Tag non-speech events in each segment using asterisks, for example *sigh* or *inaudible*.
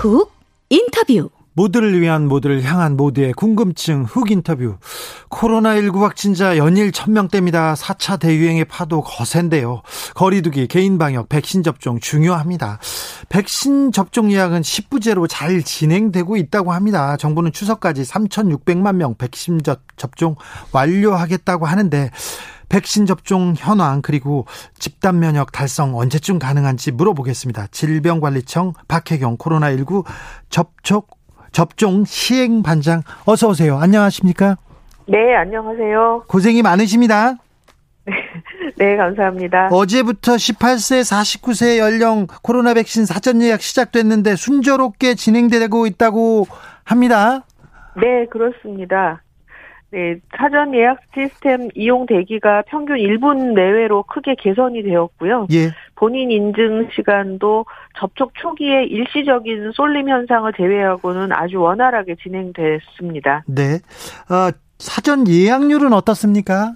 훅 인터뷰 모두를 위한 모두를 향한 모두의 궁금증 훅 인터뷰. 코로나19 확진자 연일 1000명대입니다. 4차 대유행의 파도 거센데요. 거리두기, 개인 방역, 백신 접종 중요합니다. 백신 접종 예약은 10부제로 잘 진행되고 있다고 합니다. 정부는 추석까지 3,600만 명 백신 접종 완료하겠다고 하는데 백신 접종 현황 그리고 집단 면역 달성 언제쯤 가능한지 물어보겠습니다. 질병관리청 박혜경 코로나19 접촉 접종 시행 반장 어서 오세요. 안녕하십니까? 네, 안녕하세요. 고생이 많으십니다. 네, 감사합니다. 어제부터 18세, 49세 연령 코로나 백신 사전 예약 시작됐는데 순조롭게 진행되고 있다고 합니다. 네, 그렇습니다. 네, 사전 예약 시스템 이용 대기가 평균 1분 내외로 크게 개선이 되었고요. 예. 본인 인증 시간도 접촉 초기에 일시적인 쏠림 현상을 제외하고는 아주 원활하게 진행됐습니다. 네. 어, 사전 예약률은 어떻습니까?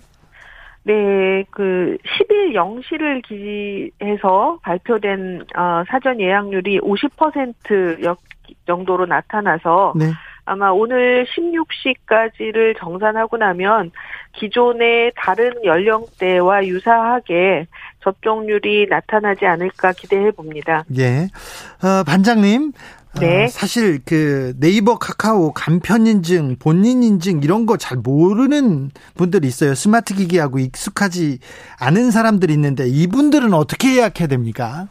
네, 그 10일 0시를 기해서 발표된 어, 사전 예약률이 50% 정도로 나타나서 네. 아마 오늘 16시까지를 정산하고 나면 기존의 다른 연령대와 유사하게 접종률이 나타나지 않을까 기대해 봅니다. 예. 어, 반장님. 네. 어, 사실 그 네이버 카카오 간편 인증, 본인 인증 이런 거 잘 모르는 분들이 있어요. 스마트 기기하고 익숙하지 않은 사람들이 있는데 이분들은 어떻게 예약해야 됩니까?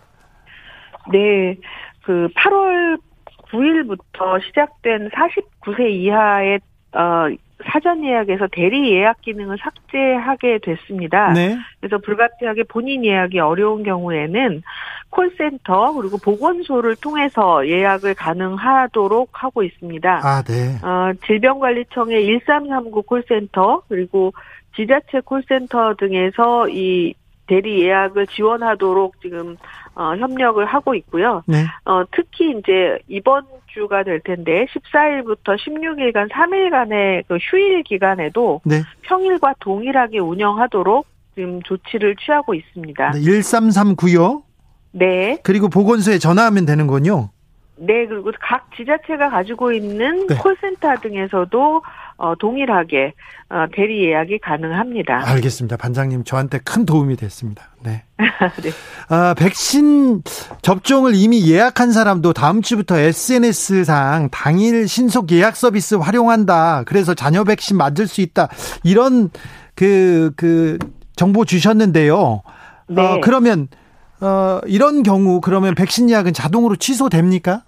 네. 그 8월 9일부터 시작된 49세 이하의 어, 사전 예약에서 대리 예약 기능을 삭제하게 됐습니다. 네. 그래서 불가피하게 본인 예약이 어려운 경우에는 콜센터 그리고 보건소를 통해서 예약을 가능하도록 하고 있습니다. 아, 네. 어, 질병관리청의 1339 콜센터 그리고 지자체 콜센터 등에서 이 대리 예약을 지원하도록 지금 어, 협력을 하고 있고요. 네. 어, 특히 이제 이번 주가 될 텐데 14일부터 16일간 3일간의 그 휴일 기간에도 네. 평일과 동일하게 운영하도록 지금 조치를 취하고 있습니다. 네, 1339요? 네. 그리고 보건소에 전화하면 되는군요. 네, 그리고 각 지자체가 가지고 있는 네. 콜센터 등에서도 어, 동일하게 어, 대리 예약이 가능합니다. 알겠습니다. 반장님 저한테 큰 도움이 됐습니다. 네. *laughs* 네. 아, 백신 접종을 이미 예약한 사람도 다음 주부터 SNS상 당일 신속 예약 서비스 활용한다. 그래서 자녀 백신 맞을 수 있다. 이런 그, 그 정보 주셨는데요. 네. 어, 그러면 어, 이런 경우 그러면 백신 예약은 자동으로 취소됩니까?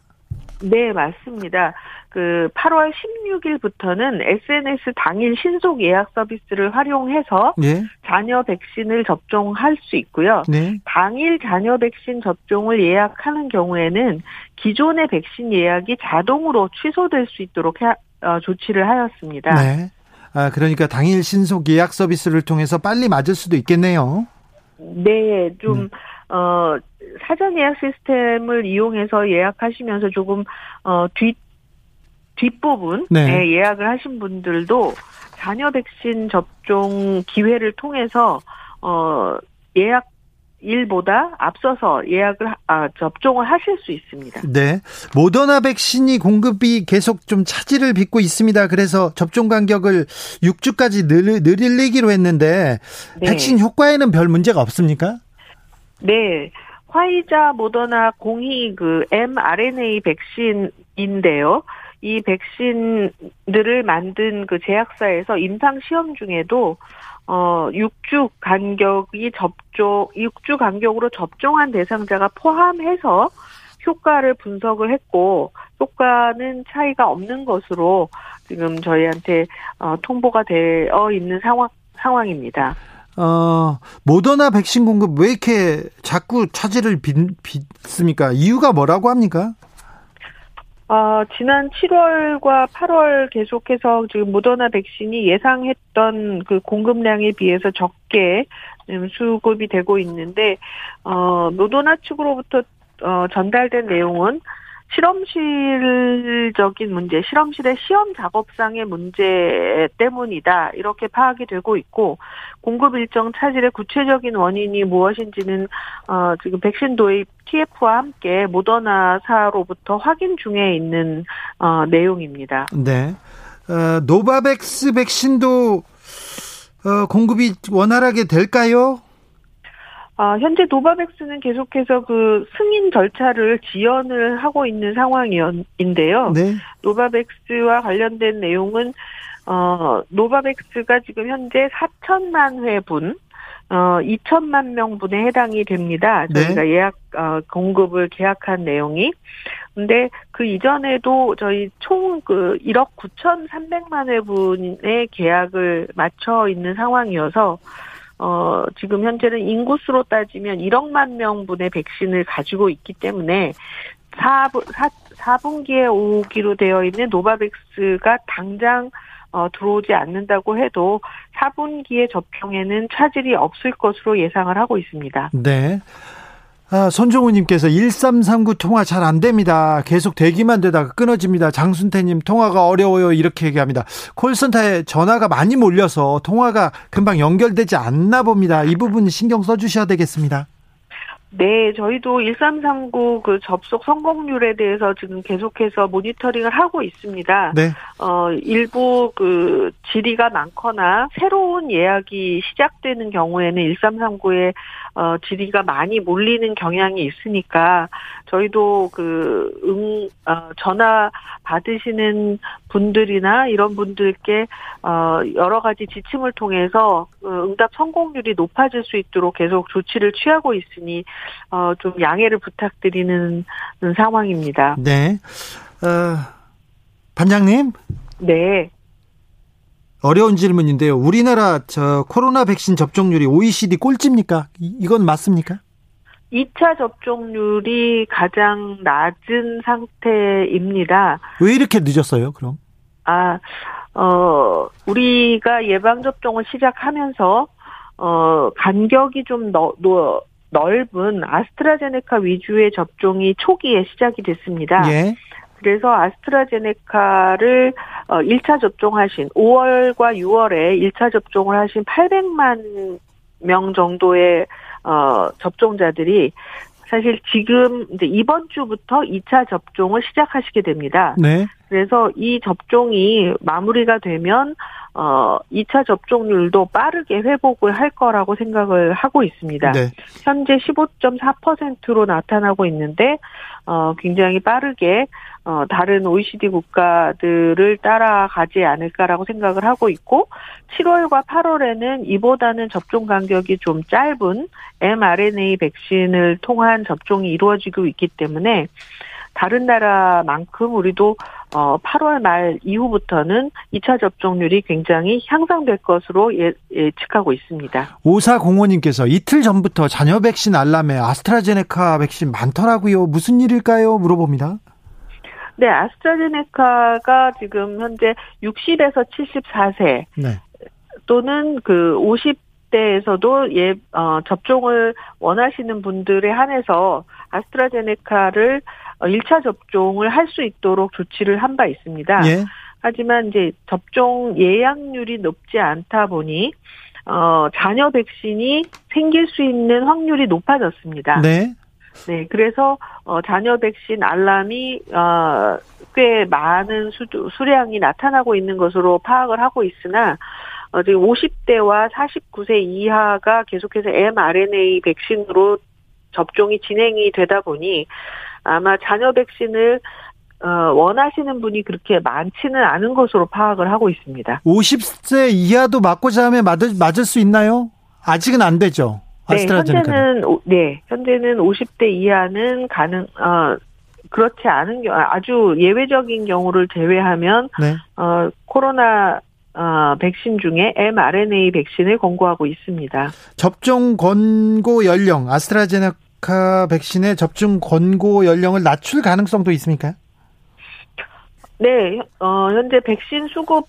네, 맞습니다. 그 8월 16일부터는 SNS 당일 신속 예약 서비스를 활용해서 예. 자녀 백신을 접종할 수 있고요. 네. 당일 자녀 백신 접종을 예약하는 경우에는 기존의 백신 예약이 자동으로 취소될 수 있도록 해, 어, 조치를 하였습니다. 네. 아, 그러니까 당일 신속 예약 서비스를 통해서 빨리 맞을 수도 있겠네요. 네, 좀 음. 어, 사전 예약 시스템을 이용해서 예약하시면서 조금, 어, 뒷, 뒷부분, 네. 에 예약을 하신 분들도 자녀 백신 접종 기회를 통해서, 어, 예약 일보다 앞서서 예약을, 하- 아, 접종을 하실 수 있습니다. 네. 모더나 백신이 공급이 계속 좀 차질을 빚고 있습니다. 그래서 접종 간격을 6주까지 늘, 늘리기로 했는데 네. 백신 효과에는 별 문제가 없습니까? 네. 화이자 모더나 공이 그 mRNA 백신인데요. 이 백신들을 만든 그 제약사에서 임상 시험 중에도 어 6주 간격이 접종 6주 간격으로 접종한 대상자가 포함해서 효과를 분석을 했고 효과는 차이가 없는 것으로 지금 저희한테 어, 통보가 되어 있는 상황 상황입니다. 어, 모더나 백신 공급 왜 이렇게 자꾸 차질을 빚, 빚습니까? 이유가 뭐라고 합니까? 어, 지난 7월과 8월 계속해서 지금 모더나 백신이 예상했던 그 공급량에 비해서 적게 수급이 되고 있는데, 어, 모더나 측으로부터 어, 전달된 내용은 실험실적인 문제, 실험실의 시험 작업상의 문제 때문이다. 이렇게 파악이 되고 있고, 공급 일정 차질의 구체적인 원인이 무엇인지는, 어, 지금 백신 도입 TF와 함께 모더나사로부터 확인 중에 있는, 어, 내용입니다. 네. 어, 노바백스 백신도, 어, 공급이 원활하게 될까요? 아, 현재 노바백스는 계속해서 그 승인 절차를 지연을 하고 있는 상황인데요. 네. 노바백스와 관련된 내용은 어, 노바백스가 지금 현재 4천만 회분, 어, 2천만 명분에 해당이 됩니다. 네. 저희가 네. 예약, 어, 공급을 계약한 내용이. 근데 그 이전에도 저희 총 그 1억 9,300만 회분의 계약을 맞춰 있는 상황이어서 어, 지금 현재는 인구수로 따지면 1억만 명분의 백신을 가지고 있기 때문에 4분, 4, 분기에 오기로 되어 있는 노바백스가 당장 어, 들어오지 않는다고 해도 4분기에 접종에는 차질이 없을 것으로 예상을 하고 있습니다. 네. 아, 손종우님께서 1339 통화 잘 안 됩니다. 계속 대기만 되다가 끊어집니다. 장순태님 통화가 어려워요. 이렇게 얘기합니다. 콜센터에 전화가 많이 몰려서 통화가 금방 연결되지 않나 봅니다. 이 부분 신경 써주셔야 되겠습니다. 네, 저희도 1339 그 접속 성공률에 대해서 지금 계속해서 모니터링을 하고 있습니다. 네. 어, 일부 그 질의가 많거나 새로운 예약이 시작되는 경우에는 1339에 어, 질의가 많이 몰리는 경향이 있으니까 저희도 그, 응, 어, 전화 받으시는 분들이나 이런 분들께, 어, 여러 가지 지침을 통해서 어, 응답 성공률이 높아질 수 있도록 계속 조치를 취하고 있으니, 어, 좀 양해를 부탁드리는 상황입니다. 네. 어, 반장님? 네. 어려운 질문인데요. 우리나라 저 코로나 백신 접종률이 OECD 꼴찌입니까? 이건 맞습니까? 2차 접종률이 가장 낮은 상태입니다. 왜 이렇게 늦었어요, 그럼? 아, 어, 우리가 예방접종을 시작하면서, 어, 간격이 좀 너, 너, 넓은 아스트라제네카 위주의 접종이 초기에 시작이 됐습니다. 예. 그래서 아스트라제네카를 1차 어, 접종하신 5월과 6월에 1차 접종을 하신 800만 명 정도의 어 접종자들이 사실 지금 이제 이번 주부터 2차 접종을 시작하시게 됩니다. 네. 그래서 이 접종이 마무리가 되면 어 2차 접종률도 빠르게 회복을 할 거라고 생각을 하고 있습니다. 네. 현재 15.4%로 나타나고 있는데 어 굉장히 빠르게 어 다른 OECD 국가들을 따라가지 않을까라고 생각을 하고 있고 7월과 8월에는 이보다는 접종 간격이 좀 짧은 mRNA 백신을 통한 접종이 이루어지고 있기 때문에 다른 나라만큼 우리도 어 8월 말 이후부터는 2차 접종률이 굉장히 향상될 것으로 예, 예측하고 있습니다. 오사공원님께서 이틀 전부터 자녀 백신 알람에 아스트라제네카 백신 많더라고요. 무슨 일일까요? 물어봅니다. 네, 아스트라제네카가 지금 현재 60에서 74세 네. 또는 그 50대에서도 예, 어, 접종을 원하시는 분들에 한해서 아스트라제네카를 1차 어, 접종을 할 수 있도록 조치를 한 바 있습니다. 예. 하지만 이제 접종 예약률이 높지 않다 보니 어 자녀 백신이 생길 수 있는 확률이 높아졌습니다. 네. 네, 그래서 어 자녀 백신 알람이 어 꽤 많은 수, 수량이 나타나고 있는 것으로 파악을 하고 있으나 어 지금 50대와 49세 이하가 계속해서 mRNA 백신으로 접종이 진행이 되다 보니 아마 자녀 백신을 어, 원하시는 분이 그렇게 많지는 않은 것으로 파악을 하고 있습니다. 50세 이하도 맞고자 하면 맞을, 맞을 수 있나요? 아직은 안 되죠. 네, 현재는 네, 현재는 50대 이하는 가능 어 그렇지 않은 경우 아주 예외적인 경우를 제외하면 네. 어 코로나 어, 백신 중에 mRNA 백신을 권고하고 있습니다. 접종 권고 연령 아스트라제네카 백신의 접종 권고 연령을 낮출 가능성도 있습니까? 네, 어, 현재 백신 수급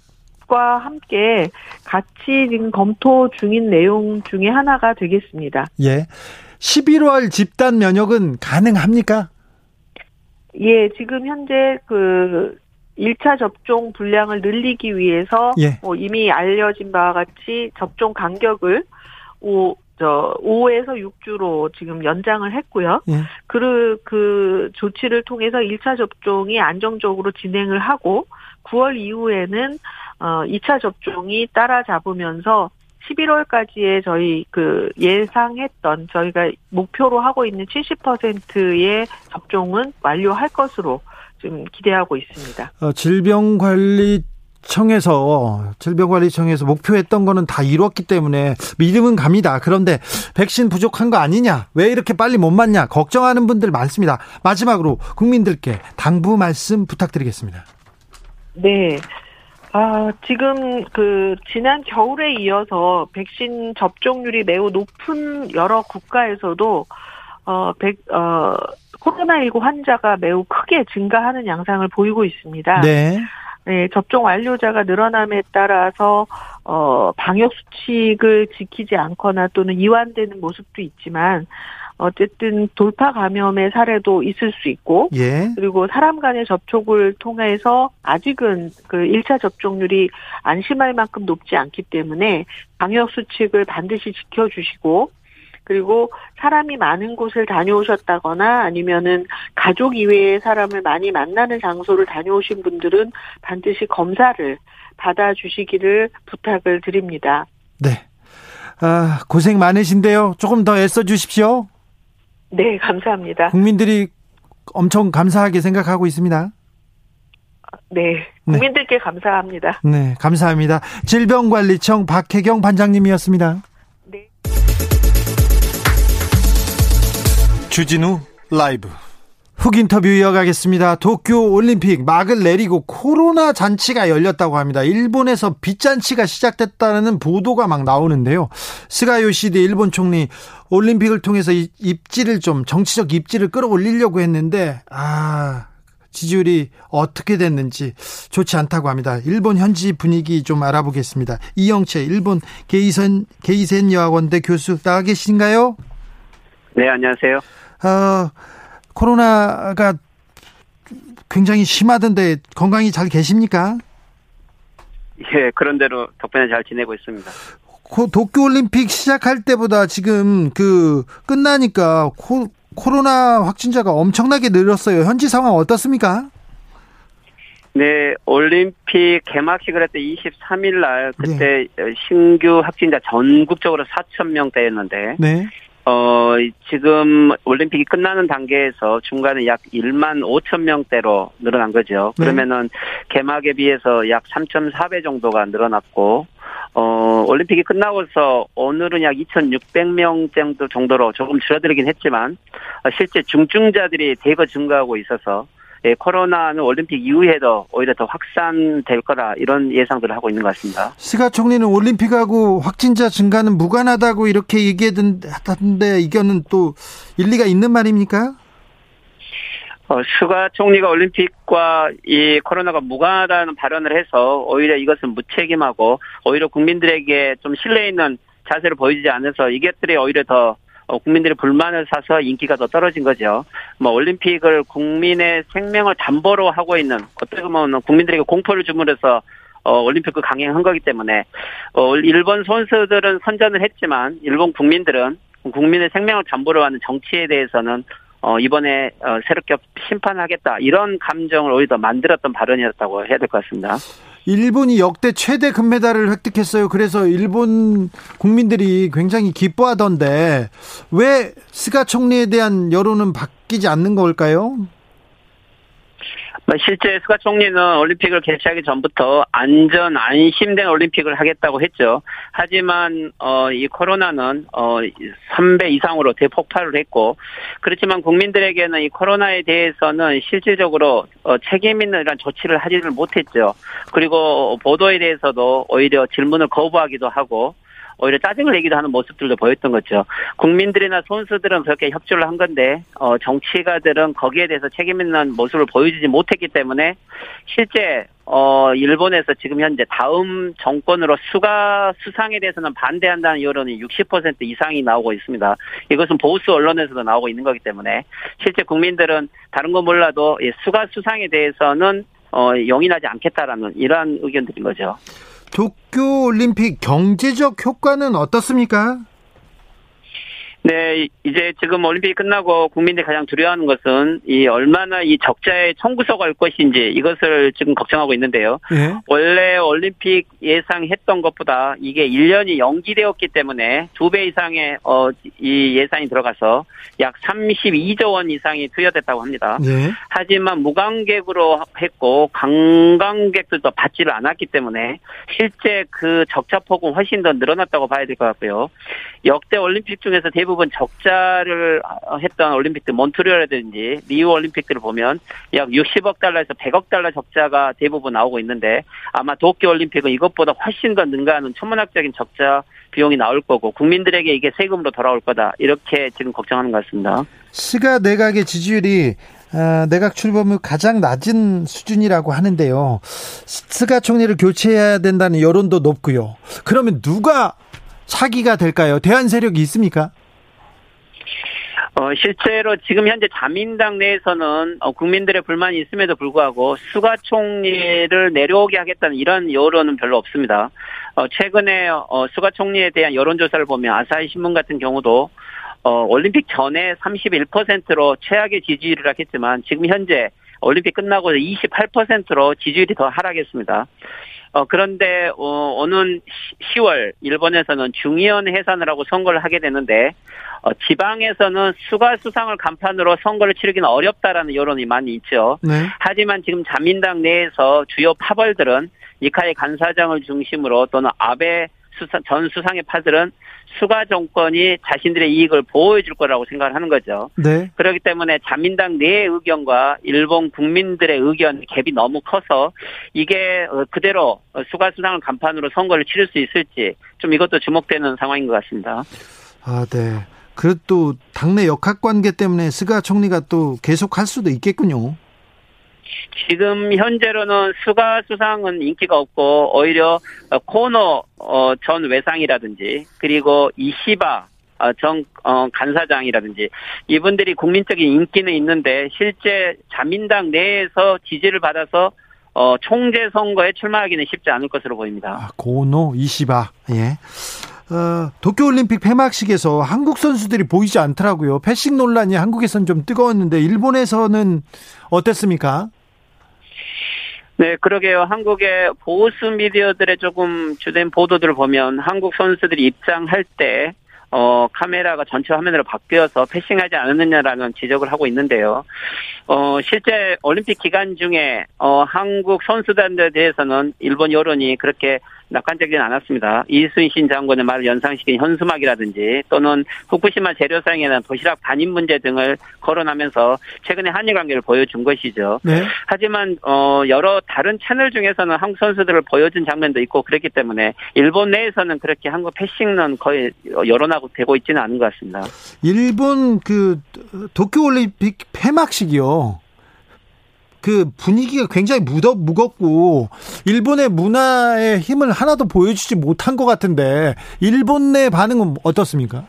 과 함께 같이 지금 검토 중인 내용 중에 하나가 되겠습니다. 예. 11월 집단 면역은 가능합니까? 예, 지금 현재 그 1차 접종 분량을 늘리기 위해서 예. 뭐 이미 알려진 바와 같이 접종 간격을 오, 저 5에서 6주로 지금 연장을 했고요. 예. 그, 그 조치를 통해서 1차 접종이 안정적으로 진행을 하고 9월 이후에는 어 2차 접종이 따라잡으면서 11월까지의 저희 그 예상했던 저희가 목표로 하고 있는 70%의 접종은 완료할 것으로 지금 기대하고 있습니다. 어, 질병관리 청에서 질병관리청에서 목표했던 거는 다 이뤘기 때문에 믿음은 갑니다. 그런데 백신 부족한 거 아니냐? 왜 이렇게 빨리 못 맞냐? 걱정하는 분들 많습니다. 마지막으로 국민들께 당부 말씀 부탁드리겠습니다. 네. 아, 지금 그 지난 겨울에 이어서 백신 접종률이 매우 높은 여러 국가에서도 어, 백, 어, 코로나19 환자가 매우 크게 증가하는 양상을 보이고 있습니다. 네. 네, 접종 완료자가 늘어남에 따라서 어, 방역 수칙을 지키지 않거나 또는 이완되는 모습도 있지만 어쨌든 돌파 감염의 사례도 있을 수 있고 예. 그리고 사람 간의 접촉을 통해서 아직은 그 1차 접종률이 안심할 만큼 높지 않기 때문에 방역 수칙을 반드시 지켜 주시고 그리고 사람이 많은 곳을 다녀오셨다거나 아니면은 가족 이외의 사람을 많이 만나는 장소를 다녀오신 분들은 반드시 검사를 받아주시기를 부탁을 드립니다. 네. 아, 고생 많으신데요. 조금 더 애써 주십시오. 네, 감사합니다. 국민들이 엄청 감사하게 생각하고 있습니다. 네, 국민들께 감사합니다. 네, 감사합니다. 질병관리청 박혜경 반장님이었습니다. 네. 주진우 라이브. 훅 인터뷰 이어가겠습니다. 도쿄 올림픽 막을 내리고 코로나 잔치가 열렸다고 합니다. 일본에서 빚잔치가 시작됐다는 보도가 막 나오는데요. 스가 요시히데 일본 총리 올림픽을 통해서 입지를 좀 정치적 입지를 끌어올리려고 했는데 아 지지율이 어떻게 됐는지 좋지 않다고 합니다. 일본 현지 분위기 좀 알아보겠습니다. 이영채 일본 게이센 게이센 여학원대 교수 나와 계신가요? 네 안녕하세요. 어, 코로나가 굉장히 심하던데 건강히 잘 계십니까? 예, 그런대로 덕분에 잘 지내고 있습니다. 도쿄 올림픽 시작할 때보다 지금 그 끝나니까 코, 코로나 확진자가 엄청나게 늘었어요. 현지 상황 어떻습니까? 네, 올림픽 개막식을 할 때 23일 날 그때 네. 신규 확진자 전국적으로 4천 명대였는데 네. 어, 지금 올림픽이 끝나는 단계에서 중간에 약 1만 5천 명대로 늘어난 거죠. 네. 그러면은 개막에 비해서 약 3.4배 정도가 늘어났고, 어, 올림픽이 끝나고서 오늘은 약 2,600명 정도 정도로 조금 줄어들긴 했지만, 실제 중증자들이 대거 증가하고 있어서, 예, 코로나는 올림픽 이후에도 오히려 더 확산될 거라 이런 예상들을 하고 있는 것 같습니다. 스가 총리는 올림픽하고 확진자 증가는 무관하다고 이렇게 얘기했던데 이거는 또 일리가 있는 말입니까? 어, 스가 총리가 올림픽과 이 코로나가 무관하다는 발언을 해서 오히려 이것은 무책임하고 오히려 국민들에게 좀 신뢰 있는 자세를 보이지 않아서 이것들이 오히려 더 어, 국민들의 불만을 사서 인기가 더 떨어진 거죠. 뭐 올림픽을 국민의 생명을 담보로 하고 있는 어떻게 보면 국민들에게 공포를 주문해서 어, 올림픽을 강행한 거기 때문에 어, 일본 선수들은 선전을 했지만 일본 국민들은 국민의 생명을 담보로 하는 정치에 대해서는 어, 이번에 어, 새롭게 심판하겠다 이런 감정을 오히려 만들었던 발언이었다고 해야 될 것 같습니다. 일본이 역대 최대 금메달을 획득했어요. 그래서 일본 국민들이 굉장히 기뻐하던데 왜 스가 총리에 대한 여론은 바뀌지 않는 걸까요? 실제 스가 총리는 올림픽을 개최하기 전부터 안전 안심된 올림픽을 하겠다고 했죠. 하지만 어, 이 코로나는 어, 3배 이상으로 대폭발을 했고 그렇지만 국민들에게는 이 코로나에 대해서는 실질적으로 어, 책임 있는 이런 조치를 하지를 못했죠. 그리고 보도에 대해서도 오히려 질문을 거부하기도 하고 오히려 짜증을 내기도 하는 모습들도 보였던 거죠. 국민들이나 선수들은 그렇게 협조를 한 건데 어, 정치가들은 거기에 대해서 책임 있는 모습을 보여주지 못했기 때문에 실제 어, 일본에서 지금 현재 다음 정권으로 수가 수상에 대해서는 반대한다는 여론이 60% 이상이 나오고 있습니다. 이것은 보수 언론에서도 나오고 있는 거기 때문에 실제 국민들은 다른 건 몰라도 수가 수상에 대해서는 어, 용인하지 않겠다라는 이러한 의견들인 거죠. 도쿄 올림픽 경제적 효과는 어떻습니까? 네, 이제 지금 올림픽이 끝나고 국민들이 가장 두려워하는 것은 이 얼마나 이 적자에 청구서가 올 것인지 이것을 지금 걱정하고 있는데요. 네. 원래 올림픽 예상했던 것보다 이게 1년이 연기되었기 때문에 두 배 이상의 어, 이 예산이 들어가서 약 32조 원 이상이 투여됐다고 합니다. 네. 하지만 무관객으로 했고 관광객들도 받지를 않았기 때문에 실제 그 적자 폭은 훨씬 더 늘어났다고 봐야 될 것 같고요. 역대 올림픽 중에서 대부분 적자를 했던 올림픽들 몬트리올이라든지 리우 올림픽들을 보면 약 60억 달러에서 100억 달러 적자가 대부분 나오고 있는데 아마 도쿄 올림픽은 이것보다 훨씬 더 능가하는 천문학적인 적자 비용이 나올 거고 국민들에게 이게 세금으로 돌아올 거다 이렇게 지금 걱정하는 것 같습니다. 스가 내각의 지지율이 어, 내각 출범 후 가장 낮은 수준이라고 하는데요. 스가 총리를 교체해야 된다는 여론도 높고요. 그러면 누가 차기가 될까요? 대안 세력이 있습니까? 어, 실제로 지금 현재 자민당 내에서는 어, 국민들의 불만이 있음에도 불구하고 스가 총리를 내려오게 하겠다는 이런 여론은 별로 없습니다. 어, 최근에 어, 수가 총리에 대한 여론조사를 보면 아사히 신문 같은 경우도 어, 올림픽 전에 31%로 최악의 지지율이라 했지만 지금 현재 올림픽 끝나고 28%로 지지율이 더 하락했습니다. 어, 그런데, 어, 오는 10월, 일본에서는 중의원 해산을 하고 선거를 하게 되는데, 어, 지방에서는 수가 수상을 간판으로 선거를 치르기는 어렵다라는 여론이 많이 있죠. 네. 하지만 지금 자민당 내에서 주요 파벌들은 니카의 간사장을 중심으로 또는 아베 수상, 전 수상의 파들은 수가 정권이 자신들의 이익을 보호해 줄 거라고 생각을 하는 거죠. 네. 그렇기 때문에 자민당 내의 의견과 일본 국민들의 의견 갭이 너무 커서 이게 어, 그대로 수가 수상을 간판으로 선거를 치를 수 있을지 좀 이것도 주목되는 상황인 것 같습니다. 아, 네. 그래도 당내 역학 관계 때문에 스가 총리가 또 계속 할 수도 있겠군요. 지금 현재로는 수가 수상은 인기가 없고 오히려 코너 어, 전 외상이라든지 그리고 이시바 어, 정 어, 간사장이라든지 이분들이 국민적인 인기는 있는데 실제 자민당 내에서 지지를 받아서 어, 총재 선거에 출마하기는 쉽지 않을 것으로 보입니다. 아, 고노 이시바 예. 어, 도쿄올림픽 폐막식에서 한국 선수들이 보이지 않더라고요. 패싱 논란이 한국에서는 좀 뜨거웠는데 일본에서는 어땠습니까? 네, 그러게요. 한국의 보수 미디어들의 조금 주된 보도들을 보면 한국 선수들이 입장할 때 어, 카메라가 전체 화면으로 바뀌어서 패싱하지 않았느냐라는 지적을 하고 있는데요. 어, 실제 올림픽 기간 중에, 어, 한국 선수단들에 대해서는 일본 여론이 그렇게 낙관적이진 않았습니다. 이순신 장군의 말을 연상시킨 현수막이라든지 또는 후쿠시마 재료 사용에 대한 도시락 반입 문제 등을 거론하면서 최근에 한일 관계를 보여준 것이죠. 네. 하지만 어 여러 다른 채널 중에서는 한국 선수들을 보여준 장면도 있고 그랬기 때문에 일본 내에서는 그렇게 한국 패싱은 거의 여론하고 되고 있지는 않은 것 같습니다. 일본 그 도쿄올림픽 폐막식이요. 그 분위기가 굉장히 무겁, 무겁고 일본의 문화의 힘을 하나도 보여주지 못한 것 같은데 일본 내 반응은 어떻습니까?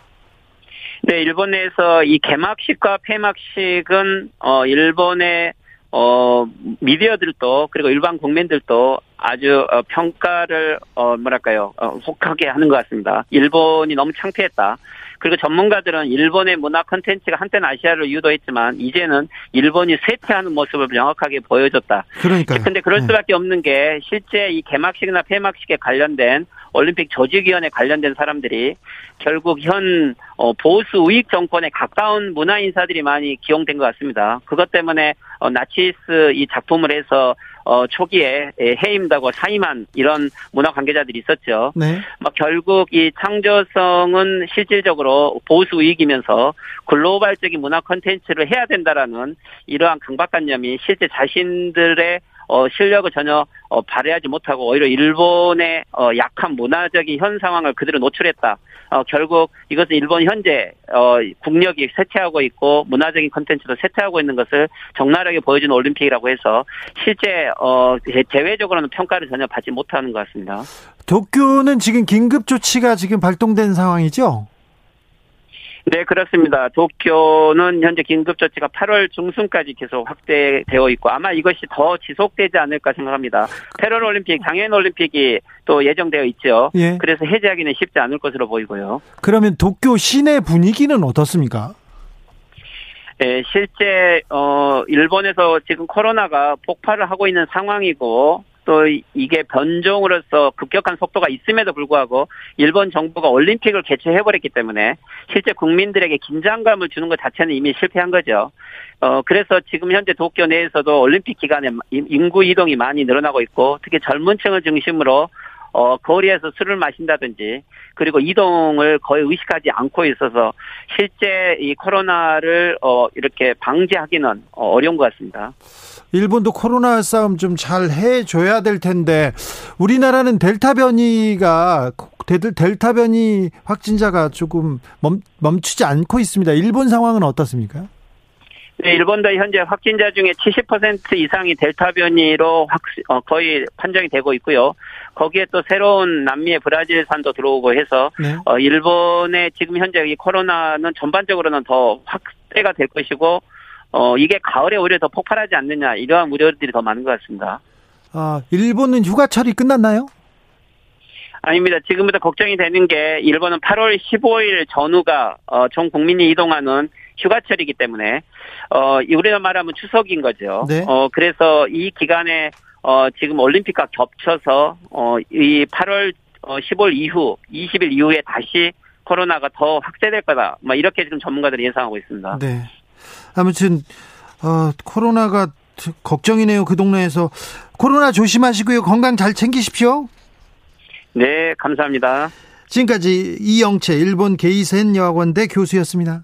네, 일본 내에서 이 개막식과 폐막식은 어 일본의 어 미디어들도 그리고 일반 국민들도 아주 어, 평가를 어 뭐랄까요 어, 혹하게 하는 것 같습니다. 일본이 너무 창피했다. 그리고 전문가들은 일본의 문화 컨텐츠가 한때는 아시아를 유도했지만 이제는 일본이 쇠퇴하는 모습을 명확하게 보여줬다. 그러니까. 근데 그럴 네. 수밖에 없는 게 실제 이 개막식이나 폐막식에 관련된 올림픽 조직위원회 관련된 사람들이 결국 현 어, 보수 우익 정권에 가까운 문화 인사들이 많이 기용된 것 같습니다. 그것 때문에 어, 나치스 이 작품을 해서 어, 초기에 해임다고 사임한 이런 문화 관계자들이 있었죠. 네. 막 결국 이 창조성은 실질적으로 보수 우익이면서 글로벌적인 문화 콘텐츠를 해야 된다라는 이러한 강박관념이 실제 자신들의 어, 실력을 전혀 어, 발휘하지 못하고 오히려 일본의 어, 약한 문화적인 현 상황을 그대로 노출했다. 어, 결국 이것은 일본 현재 어, 국력이 쇠퇴하고 있고 문화적인 컨텐츠도 쇠퇴하고 있는 것을 적나라하게 보여주는 올림픽이라고 해서 실제 어, 대외적으로는 평가를 전혀 받지 못하는 것 같습니다. 도쿄는 지금 긴급 조치가 지금 발동된 상황이죠? 네, 그렇습니다. 도쿄는 현재 긴급조치가 8월 중순까지 계속 확대되어 있고 아마 이것이 더 지속되지 않을까 생각합니다. 패럴 올림픽, 장애인올림픽이 또 예정되어 있죠. 예. 그래서 해제하기는 쉽지 않을 것으로 보이고요. 그러면 도쿄 시내 분위기는 어떻습니까? 네, 실제 어 일본에서 지금 코로나가 폭발을 하고 있는 상황이고 또 이게 변종으로서 급격한 속도가 있음에도 불구하고 일본 정부가 올림픽을 개최해버렸기 때문에 실제 국민들에게 긴장감을 주는 것 자체는 이미 실패한 거죠. 어, 그래서 지금 현재 도쿄 내에서도 올림픽 기간에 인구 이동이 많이 늘어나고 있고 특히 젊은 층을 중심으로 어, 거리에서 술을 마신다든지 그리고 이동을 거의 의식하지 않고 있어서 실제 이 코로나를 어, 이렇게 방지하기는 어려운 것 같습니다. 일본도 코로나 싸움 좀 잘 해줘야 될 텐데 우리나라는 델타 변이가 델타 변이 확진자가 조금 멈, 멈추지 않고 있습니다. 일본 상황은 어떻습니까? 네, 일본도 현재 확진자 중에 70% 이상이 델타 변이로 확, 어, 거의 판정이 되고 있고요. 거기에 또 새로운 남미의 브라질산도 들어오고 해서 네. 어, 일본의 지금 현재 이 코로나는 전반적으로는 더 확대가 될 것이고 어, 이게 가을에 오히려 더 폭발하지 않느냐 이러한 우려들이 더 많은 것 같습니다. 아, 일본은 휴가철이 끝났나요? 아닙니다. 지금부터 걱정이 되는 게 일본은 8월 15일 전후가 어, 전 국민이 이동하는 휴가철이기 때문에 어 우리가 말하면 추석인 거죠. 네. 어 그래서 이 기간에 어 지금 올림픽과 겹쳐서 어이 8월 어 15일 이후 20일 이후에 다시 코로나가 더 확대될 거다. 뭐 이렇게 지금 전문가들이 예상하고 있습니다. 네. 아무튼 어 코로나가 걱정이네요. 그 동네에서 코로나 조심하시고요. 건강 잘 챙기십시오. 네, 감사합니다. 지금까지 이영채 일본 게이센 여학원대 교수였습니다.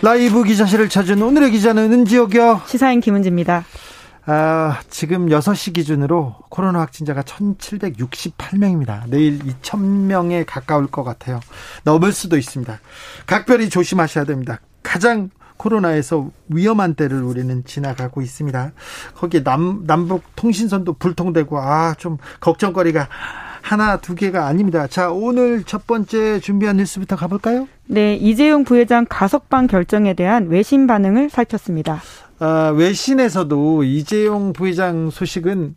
라이브 기자실을 찾은 오늘의 기자는 은지옥이요. 시사인 김은지입니다. 아, 지금 6시 기준으로 코로나 확진자가 1768명입니다. 내일 2000명에 가까울 것 같아요. 넘을 수도 있습니다. 각별히 조심하셔야 됩니다. 가장 코로나에서 위험한 때를 우리는 지나가고 있습니다. 거기에 남, 남북 통신선도 불통되고, 아, 좀 걱정거리가 하나, 두 개가 아닙니다. 자, 오늘 첫 번째 준비한 뉴스부터 가볼까요? 네, 이재용 부회장 가석방 결정에 대한 외신 반응을 살폈습니다. 아, 외신에서도 이재용 부회장 소식은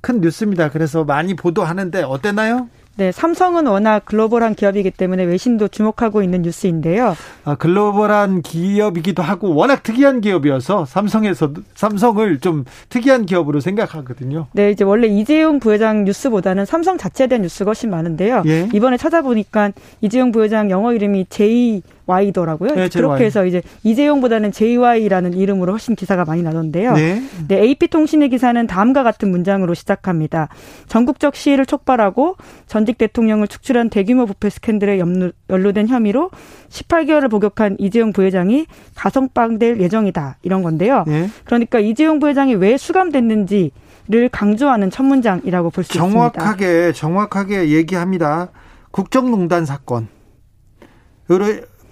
큰 뉴스입니다. 그래서 많이 보도하는데 어땠나요? 네, 삼성은 워낙 글로벌한 기업이기 때문에 외신도 주목하고 있는 뉴스인데요. 아, 글로벌한 기업이기도 하고 워낙 특이한 기업이어서 삼성에서 삼성을 좀 특이한 기업으로 생각하거든요. 네, 이제 원래 이재용 부회장 뉴스보다는 삼성 자체에 대한 뉴스가 훨씬 많은데요. 예? 이번에 찾아보니까 이재용 부회장 영어 이름이 제이 Y더라고요. 네, 그렇게 해서 이제 이재용보다는 JY라는 이름으로 훨씬 기사가 많이 나던데요. 네. 네, AP통신의 기사는 다음과 같은 문장으로 시작합니다. 전국적 시위를 촉발하고 전직 대통령을 축출한 대규모 부패 스캔들에 연루된 혐의로 18개월을 복역한 이재용 부회장이 가성방될 예정이다. 이런 건데요. 네. 그러니까 이재용 부회장이 왜 수감됐는지 를 강조하는 첫 문장이라고 볼 수 있습니다. 정확하게 정확하게 얘기합니다. 국정농단 사건.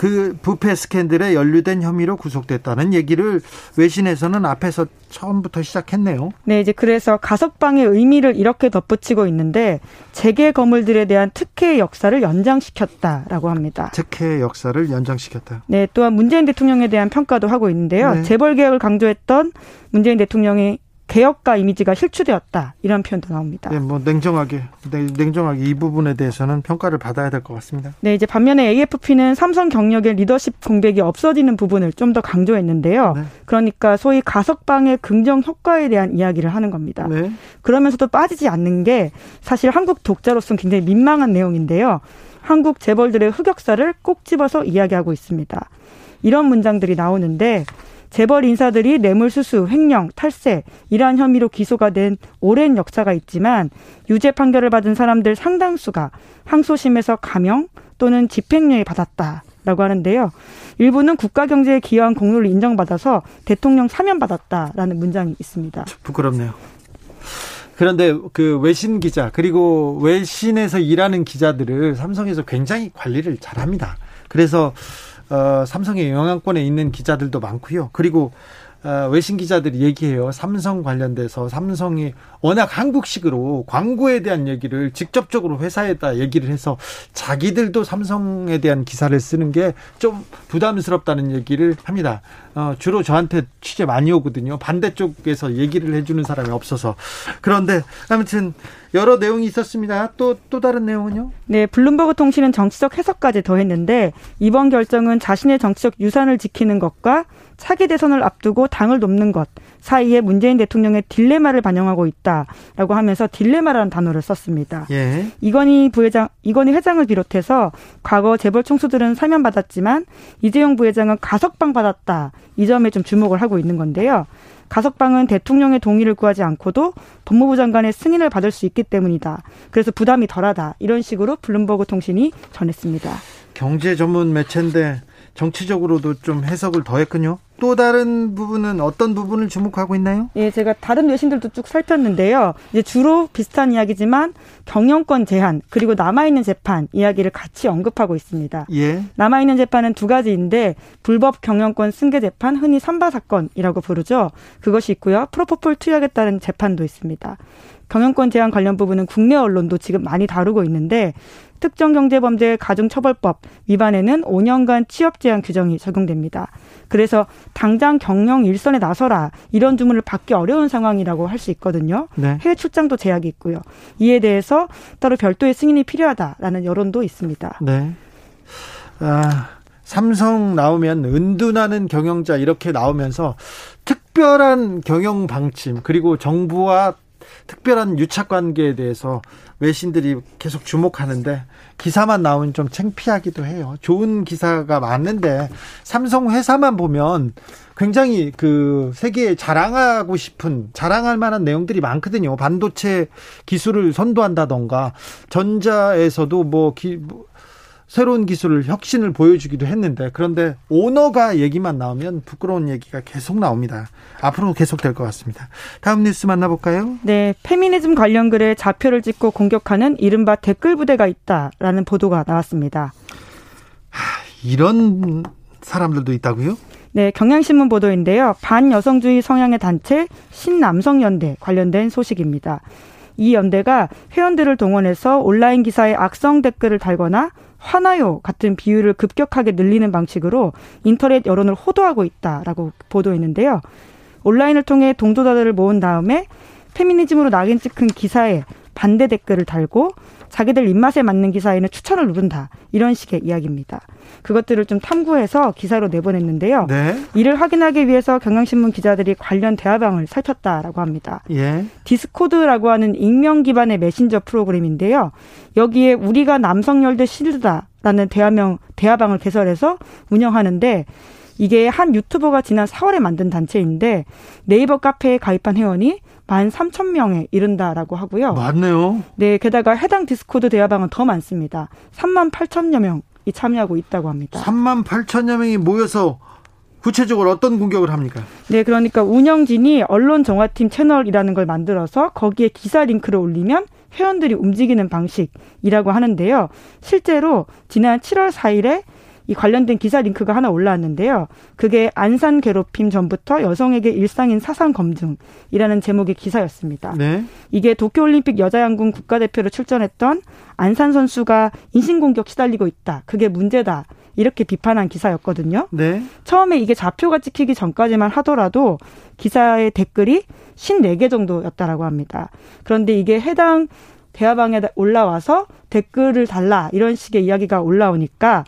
그 부패 스캔들에 연루된 혐의로 구속됐다는 얘기를 외신에서는 앞에서 처음부터 시작했네요. 네, 이제 그래서 가석방의 의미를 이렇게 덧붙이고 있는데 재계 거물들에 대한 특혜 역사를 연장시켰다라고 합니다. 특혜 역사를 연장시켰다. 네, 또한 문재인 대통령에 대한 평가도 하고 있는데요. 네. 재벌 개혁을 강조했던 문재인 대통령이 개혁가 이미지가 실추되었다 이런 표현도 나옵니다. 네, 뭐 냉정하게 냉정하게 이 부분에 대해서는 평가를 받아야 될 것 같습니다. 네, 이제 반면에 AFP는 삼성 경력의 리더십 공백이 없어지는 부분을 좀 더 강조했는데요. 네. 그러니까 소위 가석방의 긍정 효과에 대한 이야기를 하는 겁니다. 네. 그러면서도 빠지지 않는 게 사실 한국 독자로서는 굉장히 민망한 내용인데요. 한국 재벌들의 흑역사를 꼭 집어서 이야기하고 있습니다. 이런 문장들이 나오는데 재벌 인사들이 뇌물수수, 횡령, 탈세 이러한 혐의로 기소가 된 오랜 역사가 있지만 유죄 판결을 받은 사람들 상당수가 항소심에서 감형 또는 집행유예 받았다. 라고 하는데요. 일부는 국가 경제에 기여한 공로를 인정받아서 대통령 사면 받았다라는 문장이 있습니다. 부끄럽네요. 그런데 그 외신 기자 그리고 외신에서 일하는 기자들을 삼성에서 굉장히 관리를 잘합니다. 그래서 어, 삼성의 영향권에 있는 기자들도 많고요. 그리고 어, 외신 기자들이 얘기해요. 삼성 관련돼서 삼성이 워낙 한국식으로 광고에 대한 얘기를 직접적으로 회사에다 얘기를 해서 자기들도 삼성에 대한 기사를 쓰는 게 좀 부담스럽다는 얘기를 합니다. 어, 주로 저한테 취재 많이 오거든요. 반대쪽에서 얘기를 해주는 사람이 없어서. 그런데 아무튼 여러 내용이 있었습니다. 또, 또 다른 내용은요? 네, 블룸버그 통신은 정치적 해석까지 더했는데 이번 결정은 자신의 정치적 유산을 지키는 것과 차기 대선을 앞두고 당을 돕는 것 사이에 문재인 대통령의 딜레마를 반영하고 있다라고 하면서 딜레마라는 단어를 썼습니다. 예. 이건희 부회장, 이건희 회장을 비롯해서 과거 재벌 총수들은 사면 받았지만 이재용 부회장은 가석방 받았다. 이 점에 좀 주목을 하고 있는 건데요. 가석방은 대통령의 동의를 구하지 않고도 법무부 장관의 승인을 받을 수 있기 때문이다. 그래서 부담이 덜하다. 이런 식으로 블룸버그 통신이 전했습니다. 경제 전문 매체인데 정치적으로도 좀 해석을 더했군요. 또 다른 부분은 어떤 부분을 주목하고 있나요? 예, 제가 다른 외신들도 쭉 살폈는데요. 이제 주로 비슷한 이야기지만 경영권 제한 그리고 남아 있는 재판 이야기를 같이 언급하고 있습니다. 예. 남아 있는 재판은 두 가지인데 불법 경영권 승계 재판 흔히 삼바 사건이라고 부르죠. 그것이 있고요. 프로포폴 투약에 따른 재판도 있습니다. 경영권 제한 관련 부분은 국내 언론도 지금 많이 다루고 있는데 특정 경제범죄 가중처벌법 위반에는 5년간 취업 제한 규정이 적용됩니다. 그래서 당장 경영 일선에 나서라 이런 주문을 받기 어려운 상황이라고 할 수 있거든요. 네. 해외 출장도 제약이 있고요. 이에 대해서 따로 별도의 승인이 필요하다라는 여론도 있습니다. 네. 아, 삼성 나오면 은둔하는 경영자 이렇게 나오면서 특별한 경영 방침 그리고 정부와 특별한 유착 관계에 대해서 외신들이 계속 주목하는데 기사만 나오면 좀 창피하기도 해요. 좋은 기사가 많은데 삼성 회사만 보면 굉장히 그 세계에 자랑하고 싶은 자랑할 만한 내용들이 많거든요. 반도체 기술을 선도한다던가 전자에서도 뭐 기, 뭐 새로운 기술을 혁신을 보여주기도 했는데 그런데 오너가 얘기만 나오면 부끄러운 얘기가 계속 나옵니다. 앞으로 계속 될 것 같습니다. 다음 뉴스 만나볼까요? 네, 페미니즘 관련 글에 좌표를 찍고 공격하는 이른바 댓글 부대가 있다라는 보도가 나왔습니다. 하, 이런 사람들도 있다고요? 네, 경향신문 보도인데요. 반여성주의 성향의 단체 신남성연대 관련된 소식입니다. 이 연대가 회원들을 동원해서 온라인 기사에 악성 댓글을 달거나 화나요 같은 비율을 급격하게 늘리는 방식으로 인터넷 여론을 호도하고 있다라고 보도했는데요. 온라인을 통해 동조자들을 모은 다음에 페미니즘으로 낙인 찍힌 기사에 반대 댓글을 달고 자기들 입맛에 맞는 기사에는 추천을 누른다. 이런 식의 이야기입니다. 그것들을 좀 탐구해서 기사로 내보냈는데요. 네. 이를 확인하기 위해서 경향신문 기자들이 관련 대화방을 살폈다라고 합니다. 예. 디스코드라고 하는 익명 기반의 메신저 프로그램인데요. 여기에 우리가 남성연대 실드다라는 대화명 대화방을 개설해서 운영하는데 이게 한 유튜버가 지난 4월에 만든 단체인데 네이버 카페에 가입한 회원이 만 3천 명에 이른다라고 하고요. 맞네요. 네, 게다가 해당 디스코드 대화방은 더 많습니다. 3만 8천여 명이 참여하고 있다고 합니다. 3만 8천여 명이 모여서 구체적으로 어떤 공격을 합니까? 네, 그러니까 운영진이 언론 정화팀 채널이라는 걸 만들어서 거기에 기사 링크를 올리면 회원들이 움직이는 방식이라고 하는데요. 실제로 지난 7월 4일에 이 관련된 기사 링크가 하나 올라왔는데요. 그게 안산 괴롭힘 전부터 여성에게 일상인 사상 검증이라는 제목의 기사였습니다. 네. 이게 도쿄올림픽 여자양궁 국가대표로 출전했던 안산 선수가 인신공격 시달리고 있다. 그게 문제다. 이렇게 비판한 기사였거든요. 네. 처음에 이게 좌표가 찍히기 전까지만 하더라도 기사의 댓글이 54개 정도였다라고 합니다. 그런데 이게 해당 대화방에 올라와서 댓글을 달라 이런 식의 이야기가 올라오니까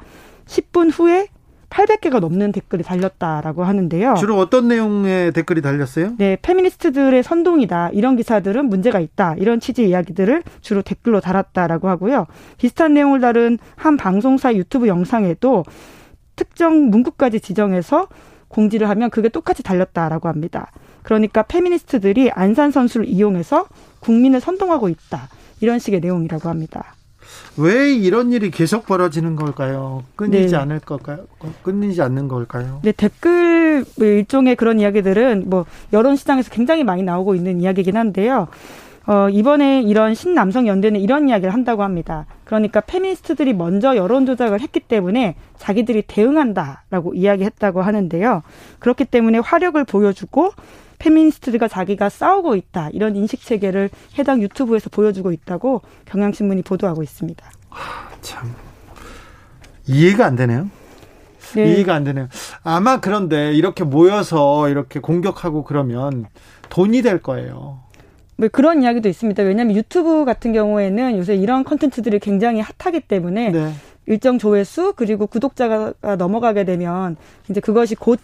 10분 후에 800개가 넘는 댓글이 달렸다라고 하는데요. 주로 어떤 내용의 댓글이 달렸어요? 네, 페미니스트들의 선동이다. 이런 기사들은 문제가 있다. 이런 취지 이야기들을 주로 댓글로 달았다라고 하고요. 비슷한 내용을 다룬 한 방송사 유튜브 영상에도 특정 문구까지 지정해서 공지를 하면 그게 똑같이 달렸다라고 합니다. 그러니까 페미니스트들이 안산 선수를 이용해서 국민을 선동하고 있다. 이런 식의 내용이라고 합니다. 왜 이런 일이 계속 벌어지는 걸까요? 끊이지 네. 않을 걸까요? 끊이지 않는 걸까요? 네, 댓글 뭐 일종의 그런 이야기들은 뭐 여론 시장에서 굉장히 많이 나오고 있는 이야기긴 한데요. 어, 이번에 이런 신남성 연대는 이런 이야기를 한다고 합니다. 그러니까 페미니스트들이 먼저 여론 조작을 했기 때문에 자기들이 대응한다라고 이야기했다고 하는데요. 그렇기 때문에 화력을 보여주고 페미니스트들과 자기가 싸우고 있다 이런 인식 체계를 해당 유튜브에서 보여주고 있다고 경향신문이 보도하고 있습니다. 참 이해가 안 되네요. 네. 이해가 안 되네요. 아마 그런데 이렇게 모여서 이렇게 공격하고 그러면 돈이 될 거예요. 뭐 그런 이야기도 있습니다. 왜냐하면 유튜브 같은 경우에는 요새 이런 컨텐츠들이 굉장히 핫하기 때문에 네. 일정 조회수 그리고 구독자가 넘어가게 되면 이제 그것이 곧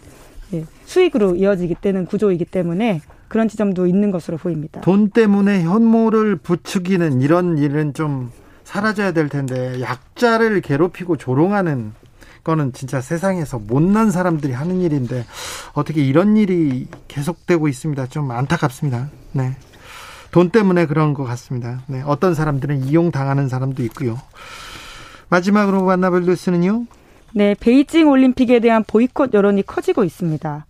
예, 수익으로 이어지기 때는 구조이기 때문에 그런 지점도 있는 것으로 보입니다. 돈 때문에 현모를 부추기는 이런 일은 좀 사라져야 될 텐데 약자를 괴롭히고 조롱하는 거는 진짜 세상에서 못난 사람들이 하는 일인데 어떻게 이런 일이 계속되고 있습니다. 좀 안타깝습니다. 네. 돈 때문에 그런 것 같습니다. 네. 어떤 사람들은 이용당하는 사람도 있고요. 마지막으로 만나볼 뉴스는요. 네, 베이징 올림픽에 대한 보이콧 여론이 커지고 있습니다.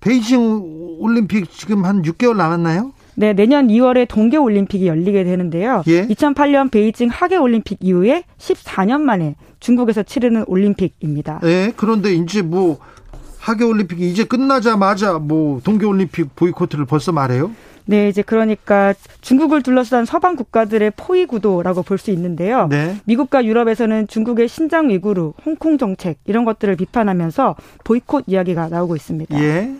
베이징 올림픽 지금 한 6개월 남았나요? 네, 내년 2월에 동계 올림픽이 열리게 되는데요. 예? 2008년 베이징 하계 올림픽 이후에 14년 만에 중국에서 치르는 올림픽입니다. 네, 그런데 이제 뭐 하계 올림픽이 이제 끝나자마자 뭐 동계 올림픽 보이콧을 벌써 말해요? 네, 이제 그러니까 중국을 둘러싼 서방 국가들의 포위 구도라고 볼 수 있는데요. 네. 미국과 유럽에서는 중국의 신장 위구르, 홍콩 정책 이런 것들을 비판하면서 보이콧 이야기가 나오고 있습니다. 예.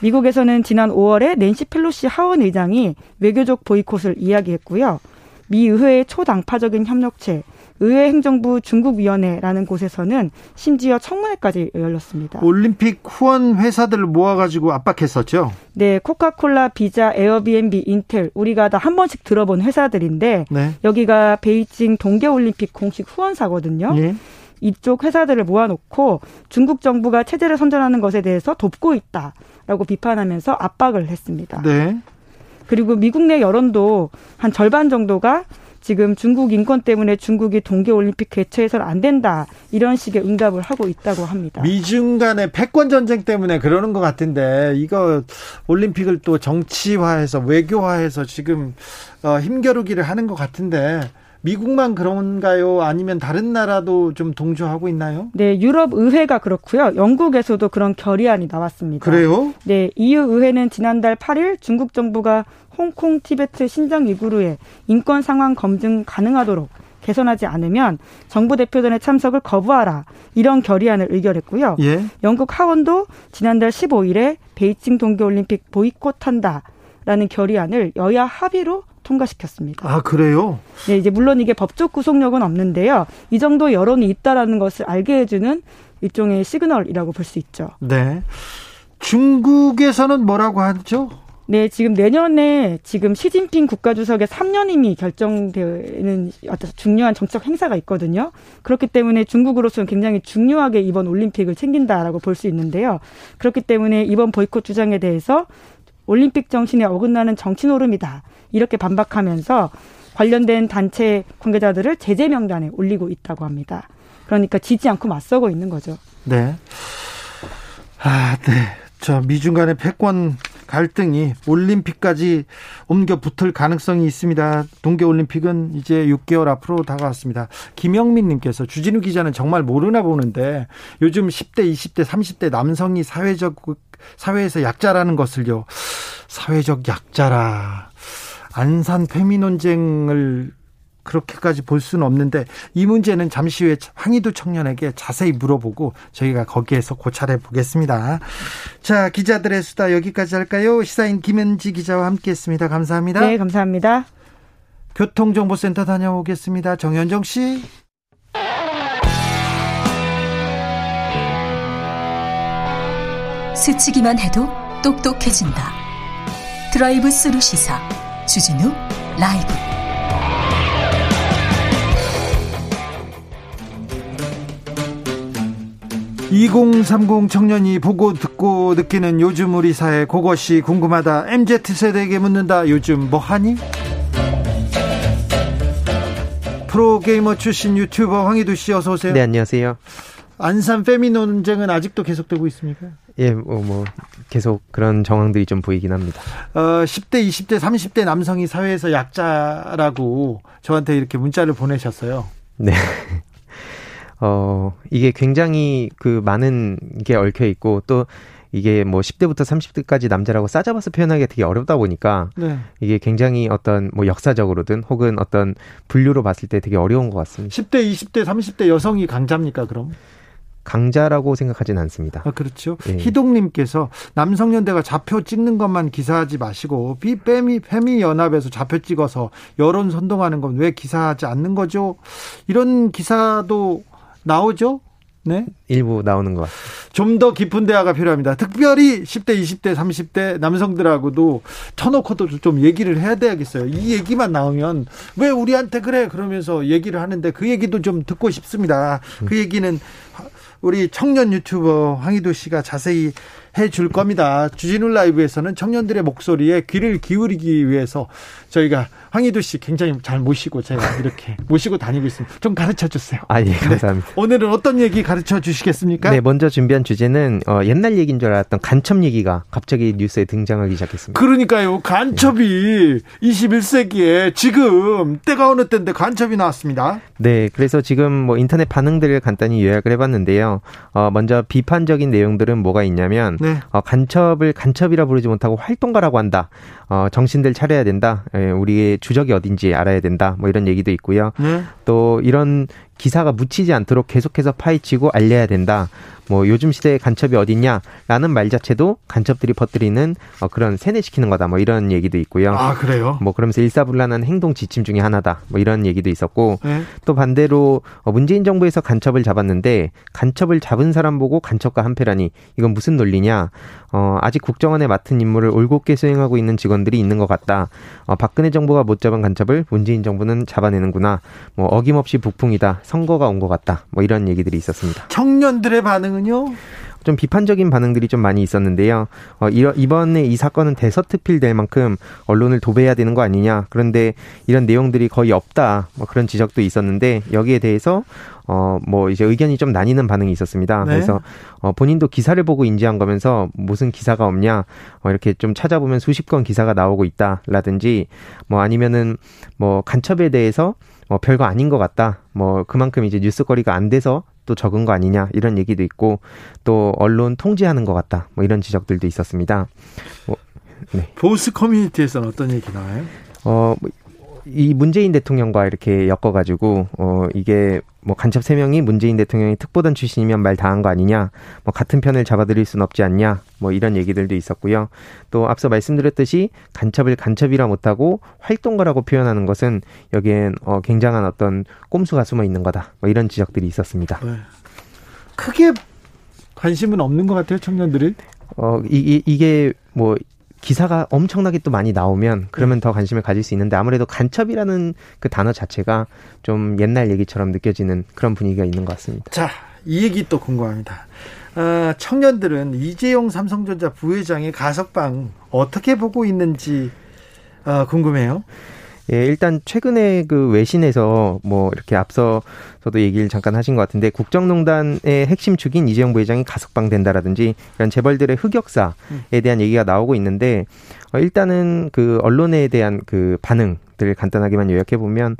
미국에서는 지난 5월에 낸시 펠로시 하원 의장이 외교적 보이콧을 이야기했고요. 미 의회의 초당파적인 협력체 의회 행정부 중국위원회라는 곳에서는 심지어 청문회까지 열렸습니다. 올림픽 후원 회사들을 모아가지고 압박했었죠. 네, 코카콜라, 비자, 에어비앤비, 인텔 우리가 다 한 번씩 들어본 회사들인데 네. 여기가 베이징 동계올림픽 공식 후원사거든요. 예. 이쪽 회사들을 모아놓고 중국 정부가 체제를 선전하는 것에 대해서 돕고 있다라고 비판하면서 압박을 했습니다. 네. 그리고 미국 내 여론도 한 절반 정도가 지금 중국 인권 때문에 중국이 동계올림픽 개최해서는 안 된다 이런 식의 응답을 하고 있다고 합니다. 미중 간의 패권 전쟁 때문에 그러는 것 같은데 이거 올림픽을 또 정치화해서 외교화해서 지금 어, 힘겨루기를 하는 것 같은데 미국만 그런가요? 아니면 다른 나라도 좀 동조하고 있나요? 네, 유럽 의회가 그렇고요. 영국에서도 그런 결의안이 나왔습니다. 그래요? 네, EU 의회는 지난달 8일 중국 정부가 홍콩, 티베트, 신장 위구르의 인권 상황 검증 가능하도록 개선하지 않으면 정부 대표단의 참석을 거부하라 이런 결의안을 의결했고요. 예. 영국 하원도 지난달 15일에 베이징 동계올림픽 보이콧한다 라는 결의안을 여야 합의로 통과시켰습니다. 아 그래요? 네, 이제 물론 이게 법적 구속력은 없는데요. 이 정도 여론이 있다라는 것을 알게 해주는 일종의 시그널이라고 볼 수 있죠. 네. 중국에서는 뭐라고 하죠? 네, 지금 내년에 지금 시진핑 국가주석의 3년임이 결정되는 어떤 중요한 정책 행사가 있거든요. 그렇기 때문에 중국으로서는 굉장히 중요하게 이번 올림픽을 챙긴다라고 볼 수 있는데요. 그렇기 때문에 이번 보이콧 주장에 대해서 올림픽 정신에 어긋나는 정치 노름이다. 이렇게 반박하면서 관련된 단체 관계자들을 제재 명단에 올리고 있다고 합니다. 그러니까 지지 않고 맞서고 있는 거죠. 네. 아, 네. 저 미중 간의 패권 갈등이 올림픽까지 옮겨 붙을 가능성이 있습니다. 동계올림픽은 이제 6개월 앞으로 다가왔습니다. 김영민 님께서 주진우 기자는 정말 모르나 보는데 요즘 10대, 20대, 30대 남성이 사회적 사회에서 약자라는 것을요. 사회적 약자라. 안산 페미 논쟁을 그렇게까지 볼 수는 없는데 이 문제는 잠시 후에 황희도 청년에게 자세히 물어보고 저희가 거기에서 고찰해 보겠습니다. 자, 기자들의 수다 여기까지 할까요? 시사인 김현지 기자와 함께했습니다. 감사합니다. 네, 감사합니다. 교통정보센터 다녀오겠습니다. 정현정 씨. 스치기만 해도 똑똑해진다. 드라이브 스루 시사 주진우 라이브. (2030) 청년이 보고 듣고 느끼는 요즘 우리 사회 그것이 궁금하다 MZ세대에게 묻는다 요즘 뭐하니? 프로게이머 출신 유튜버 황희두 씨 어서 오세요 네 안녕하세요 안산 페미 논쟁은 아직도 계속되고 있습니까? 예, 뭐, 뭐, 계속 그런 정황들이 좀 보이긴 합니다. 어, 10대, 20대, 30대 남성이 사회에서 약자라고 저한테 이렇게 문자를 보내셨어요. 네. 어, 이게 굉장히 그 많은 게 얽혀 있고 또 이게 뭐 10대부터 30대까지 남자라고 싸잡아서 표현하기가 되게 어렵다 보니까 네. 이게 굉장히 어떤 뭐 역사적으로든 혹은 어떤 분류로 봤을 때 되게 어려운 것 같습니다. 10대, 20대, 30대 여성이 강자입니까, 그럼? 강자라고 생각하진 않습니다. 아, 그렇죠. 예. 희동님께서 남성연대가 좌표 찍는 것만 기사하지 마시고 비페미 페미 연합에서 좌표 찍어서 여론 선동하는 건 왜 기사하지 않는 거죠? 이런 기사도 나오죠? 네. 일부 나오는 것. 좀 더 깊은 대화가 필요합니다. 특별히 10대, 20대, 30대 남성들하고도 터놓고도 좀 얘기를 해야 되겠어요. 이 얘기만 나오면 왜 우리한테 그래? 그러면서 얘기를 하는데 그 얘기도 좀 듣고 싶습니다. 그 얘기는 우리 청년 유튜버 황희도 씨가 자세히 해줄 겁니다. 주진우 라이브에서는 청년들의 목소리에 귀를 기울이기 위해서 저희가 황희도 씨 굉장히 잘 모시고 제가 이렇게 *laughs* 모시고 다니고 있습니다. 좀 가르쳐 주세요. 아, 예, 감사합니다. 네. 오늘은 어떤 얘기 가르쳐 주시겠습니까? 네, 먼저 준비한 주제는 어, 옛날 얘기인 줄 알았던 간첩 얘기가 갑자기 뉴스에 등장하기 시작했습니다. 그러니까요. 간첩이 네. 21세기에 지금 때가 어느 때인데 간첩이 나왔습니다. 네, 그래서 지금 뭐 인터넷 반응들을 간단히 요약을 해봤는데요. 어, 먼저 비판적인 내용들은 뭐가 있냐면 네. 어, 간첩을 간첩이라 부르지 못하고 활동가라고 한다. 어, 정신들 차려야 된다. 예, 우리의 주적이 어딘지 알아야 된다. 뭐 이런 얘기도 있고요. 네. 또 이런 기사가 묻히지 않도록 계속해서 파헤치고 알려야 된다. 뭐 요즘 시대에 간첩이 어딨냐라는 말 자체도 간첩들이 퍼뜨리는 어, 그런 세뇌시키는 거다. 뭐 이런 얘기도 있고요. 아 그래요? 뭐 그러면서 일사불란한 행동 지침 중에 하나다. 뭐 이런 얘기도 있었고 네. 또 반대로 어, 문재인 정부에서 간첩을 잡았는데 간첩을 잡은 사람 보고 간첩과 한패라니 이건 무슨 논리냐? 어, 아직 국정원에 맡은 임무를 올곧게 수행하고 있는 직원들이 있는 것 같다. 어, 박근혜 정부가 못 잡은 간첩을 문재인 정부는 잡아내는구나. 뭐 어김없이 북풍이다. 선거가 온 것 같다. 뭐 이런 얘기들이 있었습니다. 청년들의 반응은요? 좀 비판적인 반응들이 좀 많이 있었는데요. 어, 이번에 이 사건은 대서특필될 만큼 언론을 도배해야 되는 거 아니냐. 그런데 이런 내용들이 거의 없다. 뭐 그런 지적도 있었는데 여기에 대해서 어, 뭐 이제 의견이 좀 나뉘는 반응이 있었습니다. 네. 그래서 어, 본인도 기사를 보고 인지한 거면서 무슨 기사가 없냐, 어, 이렇게 좀 찾아보면 수십 건 기사가 나오고 있다 라든지 뭐 아니면은 뭐 간첩에 대해서 뭐 별거 아닌 것 같다. 뭐 그만큼 이제 뉴스거리가 안 돼서 또 적은 거 아니냐 이런 얘기도 있고 또 언론 통제하는 것 같다. 뭐 이런 지적들도 있었습니다. 뭐, 네. 보수 커뮤니티에서는 어떤 얘기 나와요? 어, 뭐 이 문재인 대통령과 이렇게 엮어가지고 어 이게 뭐 간첩 세 명이 문재인 대통령이 특보단 출신이면 말다한거 아니냐, 뭐 같은 편을 잡아들일 순 없지 않냐, 뭐 이런 얘기들도 있었고요. 또 앞서 말씀드렸듯이 간첩을 간첩이라 못하고 활동가라고 표현하는 것은 여기엔 어 굉장한 어떤 꼼수가 숨어 있는 거다, 뭐 이런 지적들이 있었습니다. 네. 크게 관심은 없는 것 같아요, 청년들이. 어, 이, 이, 이게 뭐 기사가 엄청나게 또 많이 나오면 그러면 네. 더 관심을 가질 수 있는데 아무래도 간첩이라는 그 단어 자체가 좀 옛날 얘기처럼 느껴지는 그런 분위기가 있는 것 같습니다. 자, 이 얘기 또 궁금합니다. 어, 청년들은 이재용 삼성전자 부회장의 가석방 어떻게 보고 있는지 어, 궁금해요. 예, 일단 최근에 그 외신에서 뭐 이렇게 앞서 저도 얘기를 잠깐 하신 것 같은데 국정농단의 핵심 축인 이재용 부회장이 가석방된다라든지 이런 재벌들의 흑역사에 대한 얘기가 나오고 있는데 어, 일단은 그 언론에 대한 그 반응들 간단하게만 요약해 보면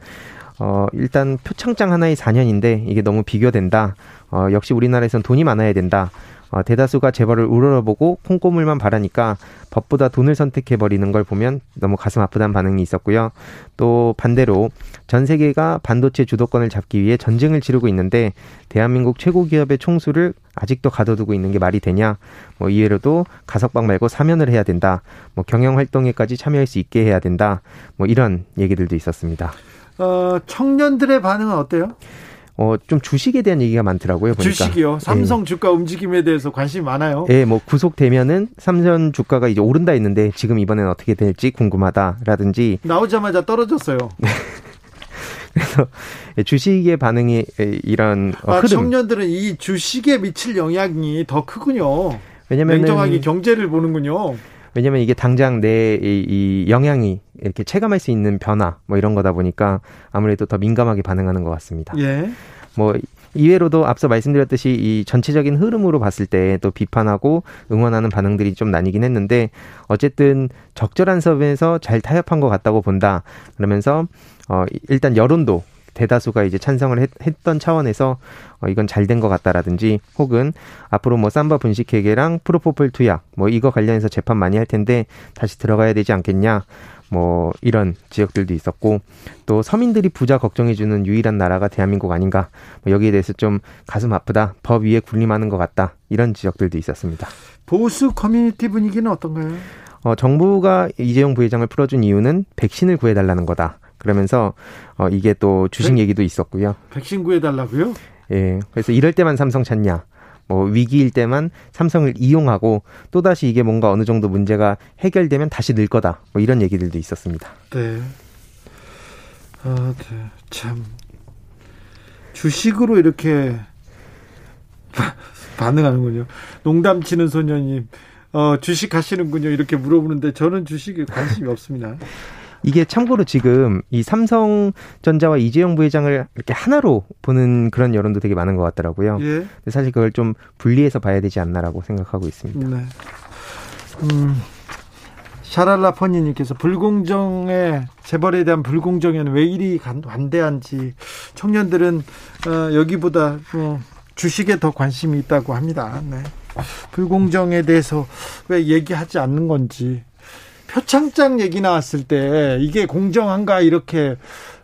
어, 일단 표창장 하나의 4년인데 이게 너무 비교된다. 어, 역시 우리나라에선 돈이 많아야 된다. 어, 대다수가 재벌을 우러러보고 콩고물만 바라니까 법보다 돈을 선택해버리는 걸 보면 너무 가슴 아프다는 반응이 있었고요. 또 반대로 전 세계가 반도체 주도권을 잡기 위해 전쟁을 치르고 있는데 대한민국 최고 기업의 총수를 아직도 가둬두고 있는 게 말이 되냐? 뭐 이외로도 가석방 말고 사면을 해야 된다. 뭐 경영 활동에까지 참여할 수 있게 해야 된다. 뭐 이런 얘기들도 있었습니다. 어, 청년들의 반응은 어때요? 어, 좀 주식에 대한 얘기가 많더라고요. 보니까. 주식이요. 삼성 예. 주가 움직임에 대해서 관심이 많아요. 예, 뭐 구속되면은 삼성 주가가 이제 오른다 했는데 지금 이번엔 어떻게 될지 궁금하다라든지 나오자마자 떨어졌어요. *laughs* 그래서 주식의 반응이 이런 아, 흐름. 청년들은 이 주식에 미칠 영향이 더 크군요. 왜냐면 냉정하게 경제를 보는군요. 왜냐면 이게 당장 내 이 영향이 이렇게 체감할 수 있는 변화 뭐 이런 거다 보니까 아무래도 더 민감하게 반응하는 것 같습니다. 예. 뭐 이외로도 앞서 말씀드렸듯이 이 전체적인 흐름으로 봤을 때 또 비판하고 응원하는 반응들이 좀 나뉘긴 했는데 어쨌든 적절한 선에서 잘 타협한 것 같다고 본다. 그러면서 어 일단 여론도 대다수가 이제 찬성을 했, 던 차원에서 어, 이건 잘 된 것 같다라든지 혹은 앞으로 뭐 삼바 분식회계랑 프로포폴 투약 뭐 이거 관련해서 재판 많이 할 텐데 다시 들어가야 되지 않겠냐 뭐 이런 지역들도 있었고 또 서민들이 부자 걱정해주는 유일한 나라가 대한민국 아닌가 뭐 여기에 대해서 좀 가슴 아프다 법 위에 군림하는 것 같다 이런 지역들도 있었습니다. 보수 커뮤니티 분위기는 어떤가요? 어, 정부가 이재용 부회장을 풀어준 이유는 백신을 구해달라는 거다. 그러면서 어 이게 또 주식 백, 얘기도 있었고요. 백신 구해 달라고요? 예. 그래서 이럴 때만 삼성 찾냐. 뭐 위기일 때만 삼성을 이용하고 또 다시 이게 뭔가 어느 정도 문제가 해결되면 다시 늘 거다. 뭐 이런 얘기들도 있었습니다. 네. 아, 네. 참 주식으로 이렇게 *laughs* 반응하는군요. 농담 치는 소년님, 어, 주식 하시는군요. 이렇게 물어보는데 저는 주식에 관심이 없습니다. 이게 참고로 지금 이 삼성전자와 이재용 부회장을 이렇게 하나로 보는 그런 여론도 되게 많은 것 같더라고요. 예. 근데 사실 그걸 좀 분리해서 봐야 되지 않나라고 생각하고 있습니다. 네. 음, 샤랄라 퍼니님께서 불공정의 재벌에 대한 불공정에는 왜 이리 관대한지 청년들은 어, 여기보다 어, 주식에 더 관심이 있다고 합니다. 네. 불공정에 대해서 왜 얘기하지 않는 건지 표창장 얘기 나왔을 때 이게 공정한가 이렇게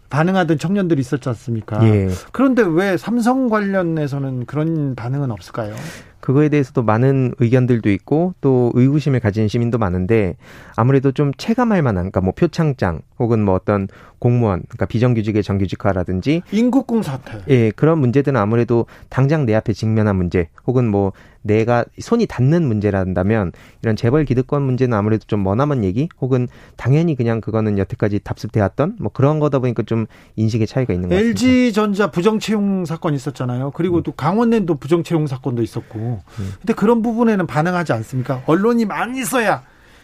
반응하던 청년들이 있었지 않습니까? 예. 그런데 왜 삼성 관련해서는 그런 반응은 없을까요? 그거에 대해서도 많은 의견들도 있고 또 의구심을 가진 시민도 많은데 아무래도 좀 체감할 만한 그러니까 뭐 표창장 혹은 뭐 어떤 공무원 그러니까 비정규직의 정규직화라든지 인국공 사태 예 그런 문제들은 아무래도 당장 내 앞에 직면한 문제 혹은 뭐 내가 손이 닿는 문제란다면 이런 재벌 기득권 문제는 아무래도 좀 머나먼 얘기 혹은 당연히 그냥 그거는 여태까지 답습돼 왔던 뭐 그런 거다 보니까 좀 인식의 차이가 있는 것 같습니다. LG 전자 부정 채용 사건 있었잖아요. 그리고 음. 또 강원랜도 부정 채용 사건도 있었고. 음. 근데 그런 부분에는 반응하지 않습니까? 언론이 많이 써야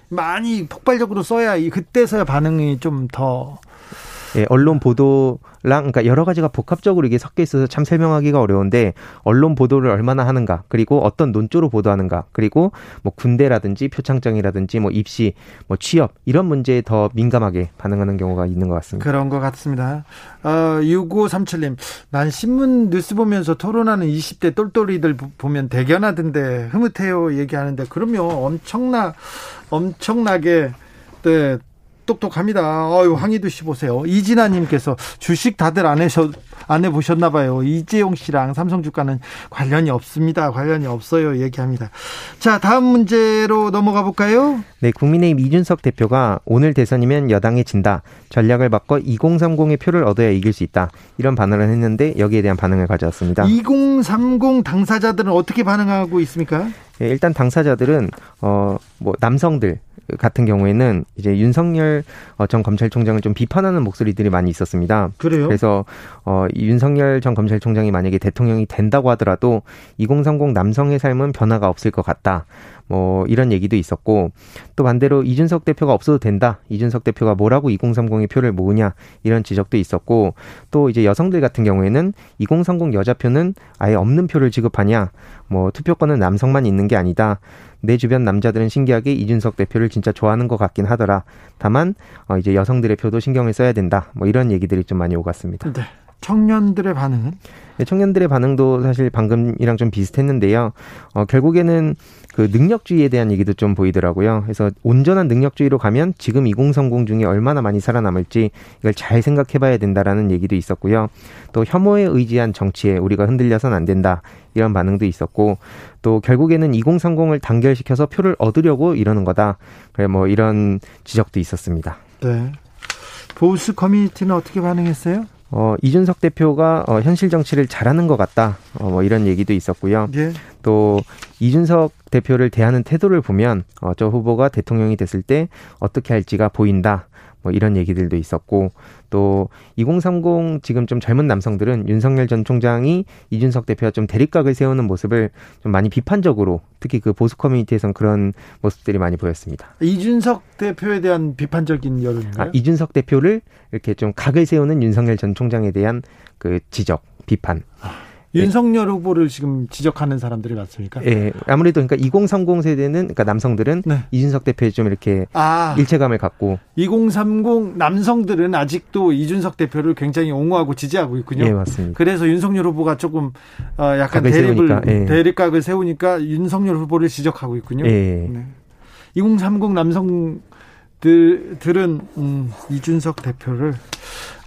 많이 폭발적으로 써야 이 그때서야 반응이 좀 더 예, 언론 보도랑 그러니까 여러 가지가 복합적으로 이게 섞여 있어서 참 설명하기가 어려운데 언론 보도를 얼마나 하는가 그리고 어떤 논조로 보도하는가 그리고 뭐 군대라든지 표창장이라든지 뭐 입시 뭐 취업 이런 문제에 더 민감하게 반응하는 경우가 있는 것 같습니다. 그런 것 같습니다. 어, 6537님 난 신문 뉴스 보면서 토론하는 20대 똘똘이들 보면 대견하던데 흐뭇해요 얘기하는데 그러면 엄청나 엄청나게 네, 똑똑합니다. 어유 황희두 씨 보세요. 이진아님께서 주식 다들 안 해서 안 해보셨나 봐요. 이재용 씨랑 삼성 주가는 관련이 없습니다. 관련이 없어요. 얘기합니다. 자 다음 문제로 넘어가 볼까요? 네, 국민의힘 이준석 대표가 오늘 대선이면 여당에 진다. 전략을 바꿔 2030의 표를 얻어야 이길 수 있다. 이런 반응을 했는데 여기에 대한 반응을 가져왔습니다. 2030 당사자들은 어떻게 반응하고 있습니까? 네, 일단 당사자들은 어 뭐 남성들 같은 경우에는 이제 윤석열 어, 전 검찰총장을 좀 비판하는 목소리들이 많이 있었습니다. 그래요? 그래서 어, 윤석열 전 검찰총장이 만약에 대통령이 된다고 하더라도 2030 남성의 삶은 변화가 없을 것 같다. 뭐 이런 얘기도 있었고 또 반대로 이준석 대표가 없어도 된다. 이준석 대표가 뭐라고 2030의 표를 모으냐 이런 지적도 있었고 또 이제 여성들 같은 경우에는 2030 여자표는 아예 없는 표를 지급하냐. 뭐 투표권은 남성만 있는 게 아니다. 내 주변 남자들은 신기하게 이준석 대표를 진짜 좋아하는 것 같긴 하더라. 다만 어, 이제 여성들의 표도 신경을 써야 된다. 뭐 이런 얘기들이 좀 많이 오갔습니다. 네. 청년들의 반응은? 네, 청년들의 반응도 사실 방금이랑 좀 비슷했는데요. 어, 결국에는 그 능력주의에 대한 얘기도 좀 보이더라고요. 그래서 온전한 능력주의로 가면 지금 2030 중에 얼마나 많이 살아남을지 이걸 잘 생각해 봐야 된다라는 얘기도 있었고요. 또 혐오에 의지한 정치에 우리가 흔들려선 안 된다. 이런 반응도 있었고 또 결국에는 2030을 단결시켜서 표를 얻으려고 이러는 거다. 그래 뭐 이런 지적도 있었습니다. 네. 보수 커뮤니티는 어떻게 반응했어요? 어, 이준석 대표가 어, 현실 정치를 잘하는 것 같다. 어, 뭐 이런 얘기도 있었고요. 예. 또 이준석 대표를 대하는 태도를 보면 어, 저 후보가 대통령이 됐을 때 어떻게 할지가 보인다. 뭐 이런 얘기들도 있었고 또 2030 지금 좀 젊은 남성들은 윤석열 전 총장이 이준석 대표와 좀 대립각을 세우는 모습을 좀 많이 비판적으로 특히 그 보수 커뮤니티에선 그런 모습들이 많이 보였습니다. 이준석 대표에 대한 비판적인 여론인가요? 아, 이준석 대표를 이렇게 좀 각을 세우는 윤석열 전 총장에 대한 그 지적, 비판. 아. 윤석열 후보를 지금 지적하는 사람들이 많습니까? 예. 아무래도 그러니까 2030 세대는 그러니까 남성들은 네. 이준석 대표에 좀 이렇게 아, 일체감을 갖고 2030 남성들은 아직도 이준석 대표를 굉장히 옹호하고 지지하고 있군요. 예, 맞습니다. 그래서 윤석열 후보가 조금 어, 약간 대립을 예. 대립각을 세우니까 윤석열 후보를 지적하고 있군요. 예. 네. 2030 남성 들은 음, 이준석 대표를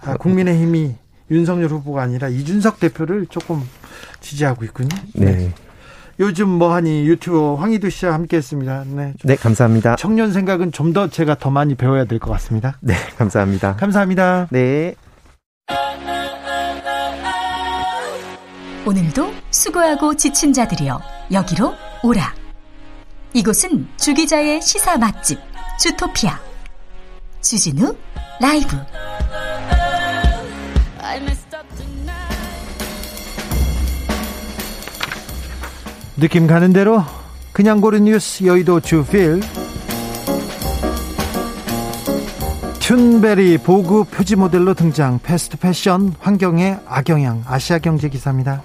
아, 국민의힘이 윤석열 후보가 아니라 이준석 대표를 조금 지지하고 있군요. 네. 네. 요즘 뭐하니 유튜버 황희두 씨와 함께했습니다. 네. 네, 감사합니다. 청년 생각은 좀 더 제가 더 많이 배워야 될 것 같습니다. 네, 감사합니다. 감사합니다. 네. 오늘도 수고하고 지친 자들이여 여기로 오라. 이곳은 주 기자의 시사 맛집 주토피아 주진우 라이브. 느낌 가는 대로 그냥 고른 뉴스 여의도 주필 튠베리 보그 표지 모델로 등장 패스트 패션 환경에 악영향 아시아 경제 기사입니다.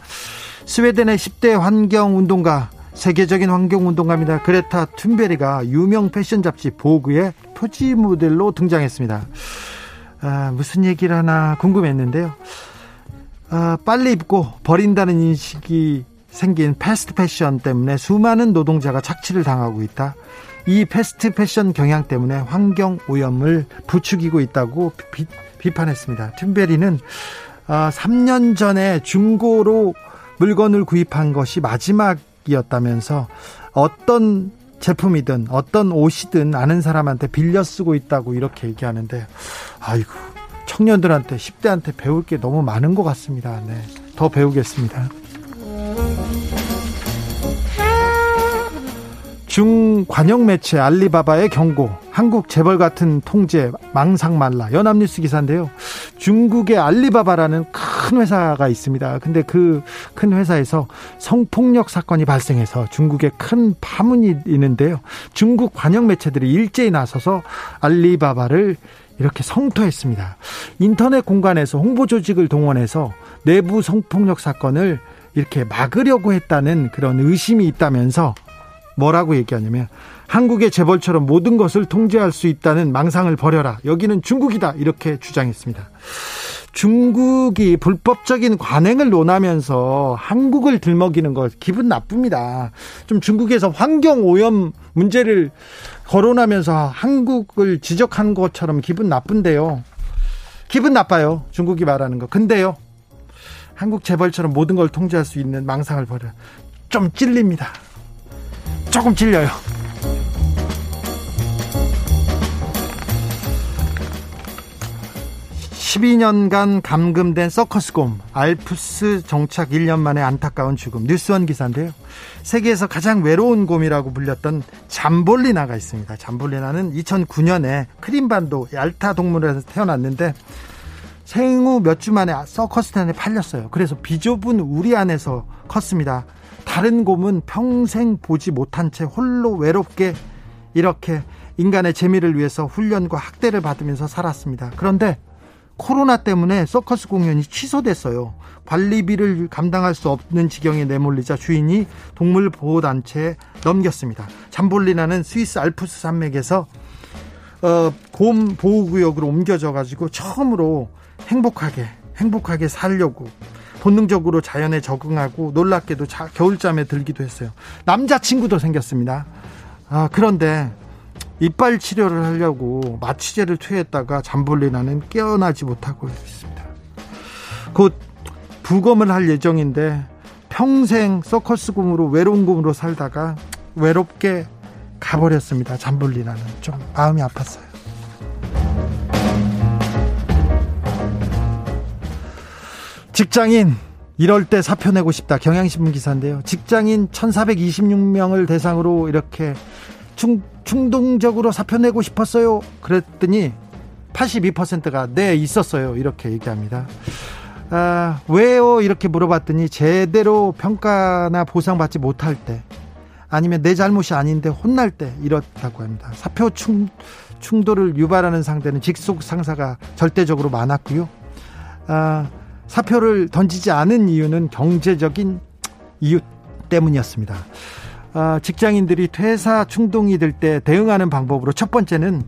스웨덴의 10대 환경 운동가 세계적인 환경 운동가입니다. 그레타 튠베리가 유명 패션 잡지 보그의 표지 모델로 등장했습니다. 아, 무슨 얘기를 하나 궁금했는데요. 아, 빨리 입고 버린다는 인식이 생긴 패스트 패션 때문에 수많은 노동자가 착취를 당하고 있다. 이 패스트 패션 경향 때문에 환경 오염을 부추기고 있다고 비, 판했습니다 튠베리는 어, 3년 전에 중고로 물건을 구입한 것이 마지막이었다면서 어떤 제품이든 어떤 옷이든 아는 사람한테 빌려 쓰고 있다고 이렇게 얘기하는데 아이고 청년들한테 10대한테 배울 게 너무 많은 것 같습니다. 네. 더 배우겠습니다. 중관영 매체 알리바바의 경고, 한국 재벌 같은 통제 망상 말라 연합뉴스 기사인데요. 중국의 알리바바라는 큰 회사가 있습니다. 근데 그 큰 회사에서 성폭력 사건이 발생해서 중국에 큰 파문이 있는데요. 중국 관영 매체들이 일제히 나서서 알리바바를 이렇게 성토했습니다. 인터넷 공간에서 홍보 조직을 동원해서 내부 성폭력 사건을 이렇게 막으려고 했다는 그런 의심이 있다면서 뭐라고 얘기하냐면 한국의 재벌처럼 모든 것을 통제할 수 있다는 망상을 버려라. 여기는 중국이다. 이렇게 주장했습니다. 중국이 불법적인 관행을 논하면서 한국을 들먹이는 것 기분 나쁩니다. 좀 중국에서 환경 오염 문제를 거론하면서 한국을 지적한 것처럼 기분 나쁜데요. 기분 나빠요. 중국이 말하는 거. 근데요. 한국 재벌처럼 모든 걸 통제할 수 있는 망상을 버려. 좀 찔립니다. 조금 찔려요. 12년간 감금된 서커스곰 알프스 정착 1년 만에 안타까운 죽음 뉴스원 기사인데요. 세계에서 가장 외로운 곰이라고 불렸던 잠볼리나가 있습니다. 잠볼리나는 2009년에 크림반도 얄타 동물원에서 태어났는데 생후 몇 주 만에 서커스단에 팔렸어요. 그래서 비좁은 우리 안에서 컸습니다. 다른 곰은 평생 보지 못한 채 홀로 외롭게 이렇게 인간의 재미를 위해서 훈련과 학대를 받으면서 살았습니다. 그런데 코로나 때문에 서커스 공연이 취소됐어요. 관리비를 감당할 수 없는 지경에 내몰리자 주인이 동물보호단체에 넘겼습니다. 잠볼리나는 스위스 알프스 산맥에서 어, 곰 보호구역으로 옮겨져 가지고 처음으로 행복하게 행복하게 살려고 본능적으로 자연에 적응하고 놀랍게도 자, 겨울잠에 들기도 했어요. 남자친구도 생겼습니다. 아, 그런데 이빨 치료를 하려고 마취제를 투여했다가 잠볼리 나는 깨어나지 못하고 있습니다. 곧 부검을 할 예정인데 평생 서커스 곰으로 외로운 곰으로 살다가 외롭게 가버렸습니다. 잠볼리 나는 좀 마음이 아팠어요. 직장인 이럴 때 사표 내고 싶다. 경향신문 기사인데요. 직장인 1426명을 대상으로 이렇게 충, 충동적으로 사표 내고 싶었어요. 그랬더니 82%가 네, 있었어요. 이렇게 얘기합니다. 아, 왜요? 이렇게 물어봤더니 제대로 평가나 보상받지 못할 때 아니면 내 잘못이 아닌데 혼날 때 이렇다고 합니다. 사표 충, 충돌을 유발하는 상대는 직속 상사가 절대적으로 많았고요. 아, 사표를 던지지 않은 이유는 경제적인 이유 때문이었습니다. 아, 직장인들이 퇴사 충동이 들때 대응하는 방법으로 첫 번째는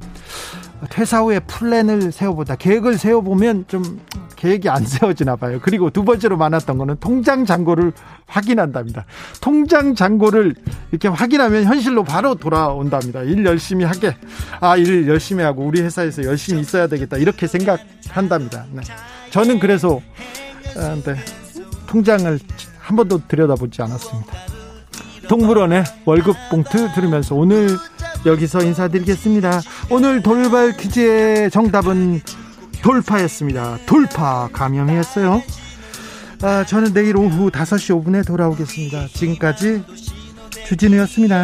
퇴사 후에 플랜을 세워보다 계획을 세워보면 좀 계획이 안 *laughs* 세워지나 봐요. 그리고 두 번째로 많았던 거는 통장 잔고를 확인한답니다. 통장 잔고를 이렇게 확인하면 현실로 바로 돌아온답니다. 일 열심히 하게. 아, 일 열심히 하고 우리 회사에서 열심히 있어야 되겠다. 이렇게 생각한답니다. 네. 저는 그래서 아, 네, 통장을 한 번도 들여다보지 않았습니다. 동물원의 월급 봉투 들으면서 오늘 여기서 인사드리겠습니다. 오늘 돌발 퀴즈의 정답은 돌파였습니다. 돌파 감염이었어요. 아, 저는 내일 오후 5시 5분에 돌아오겠습니다. 지금까지 주진우였습니다.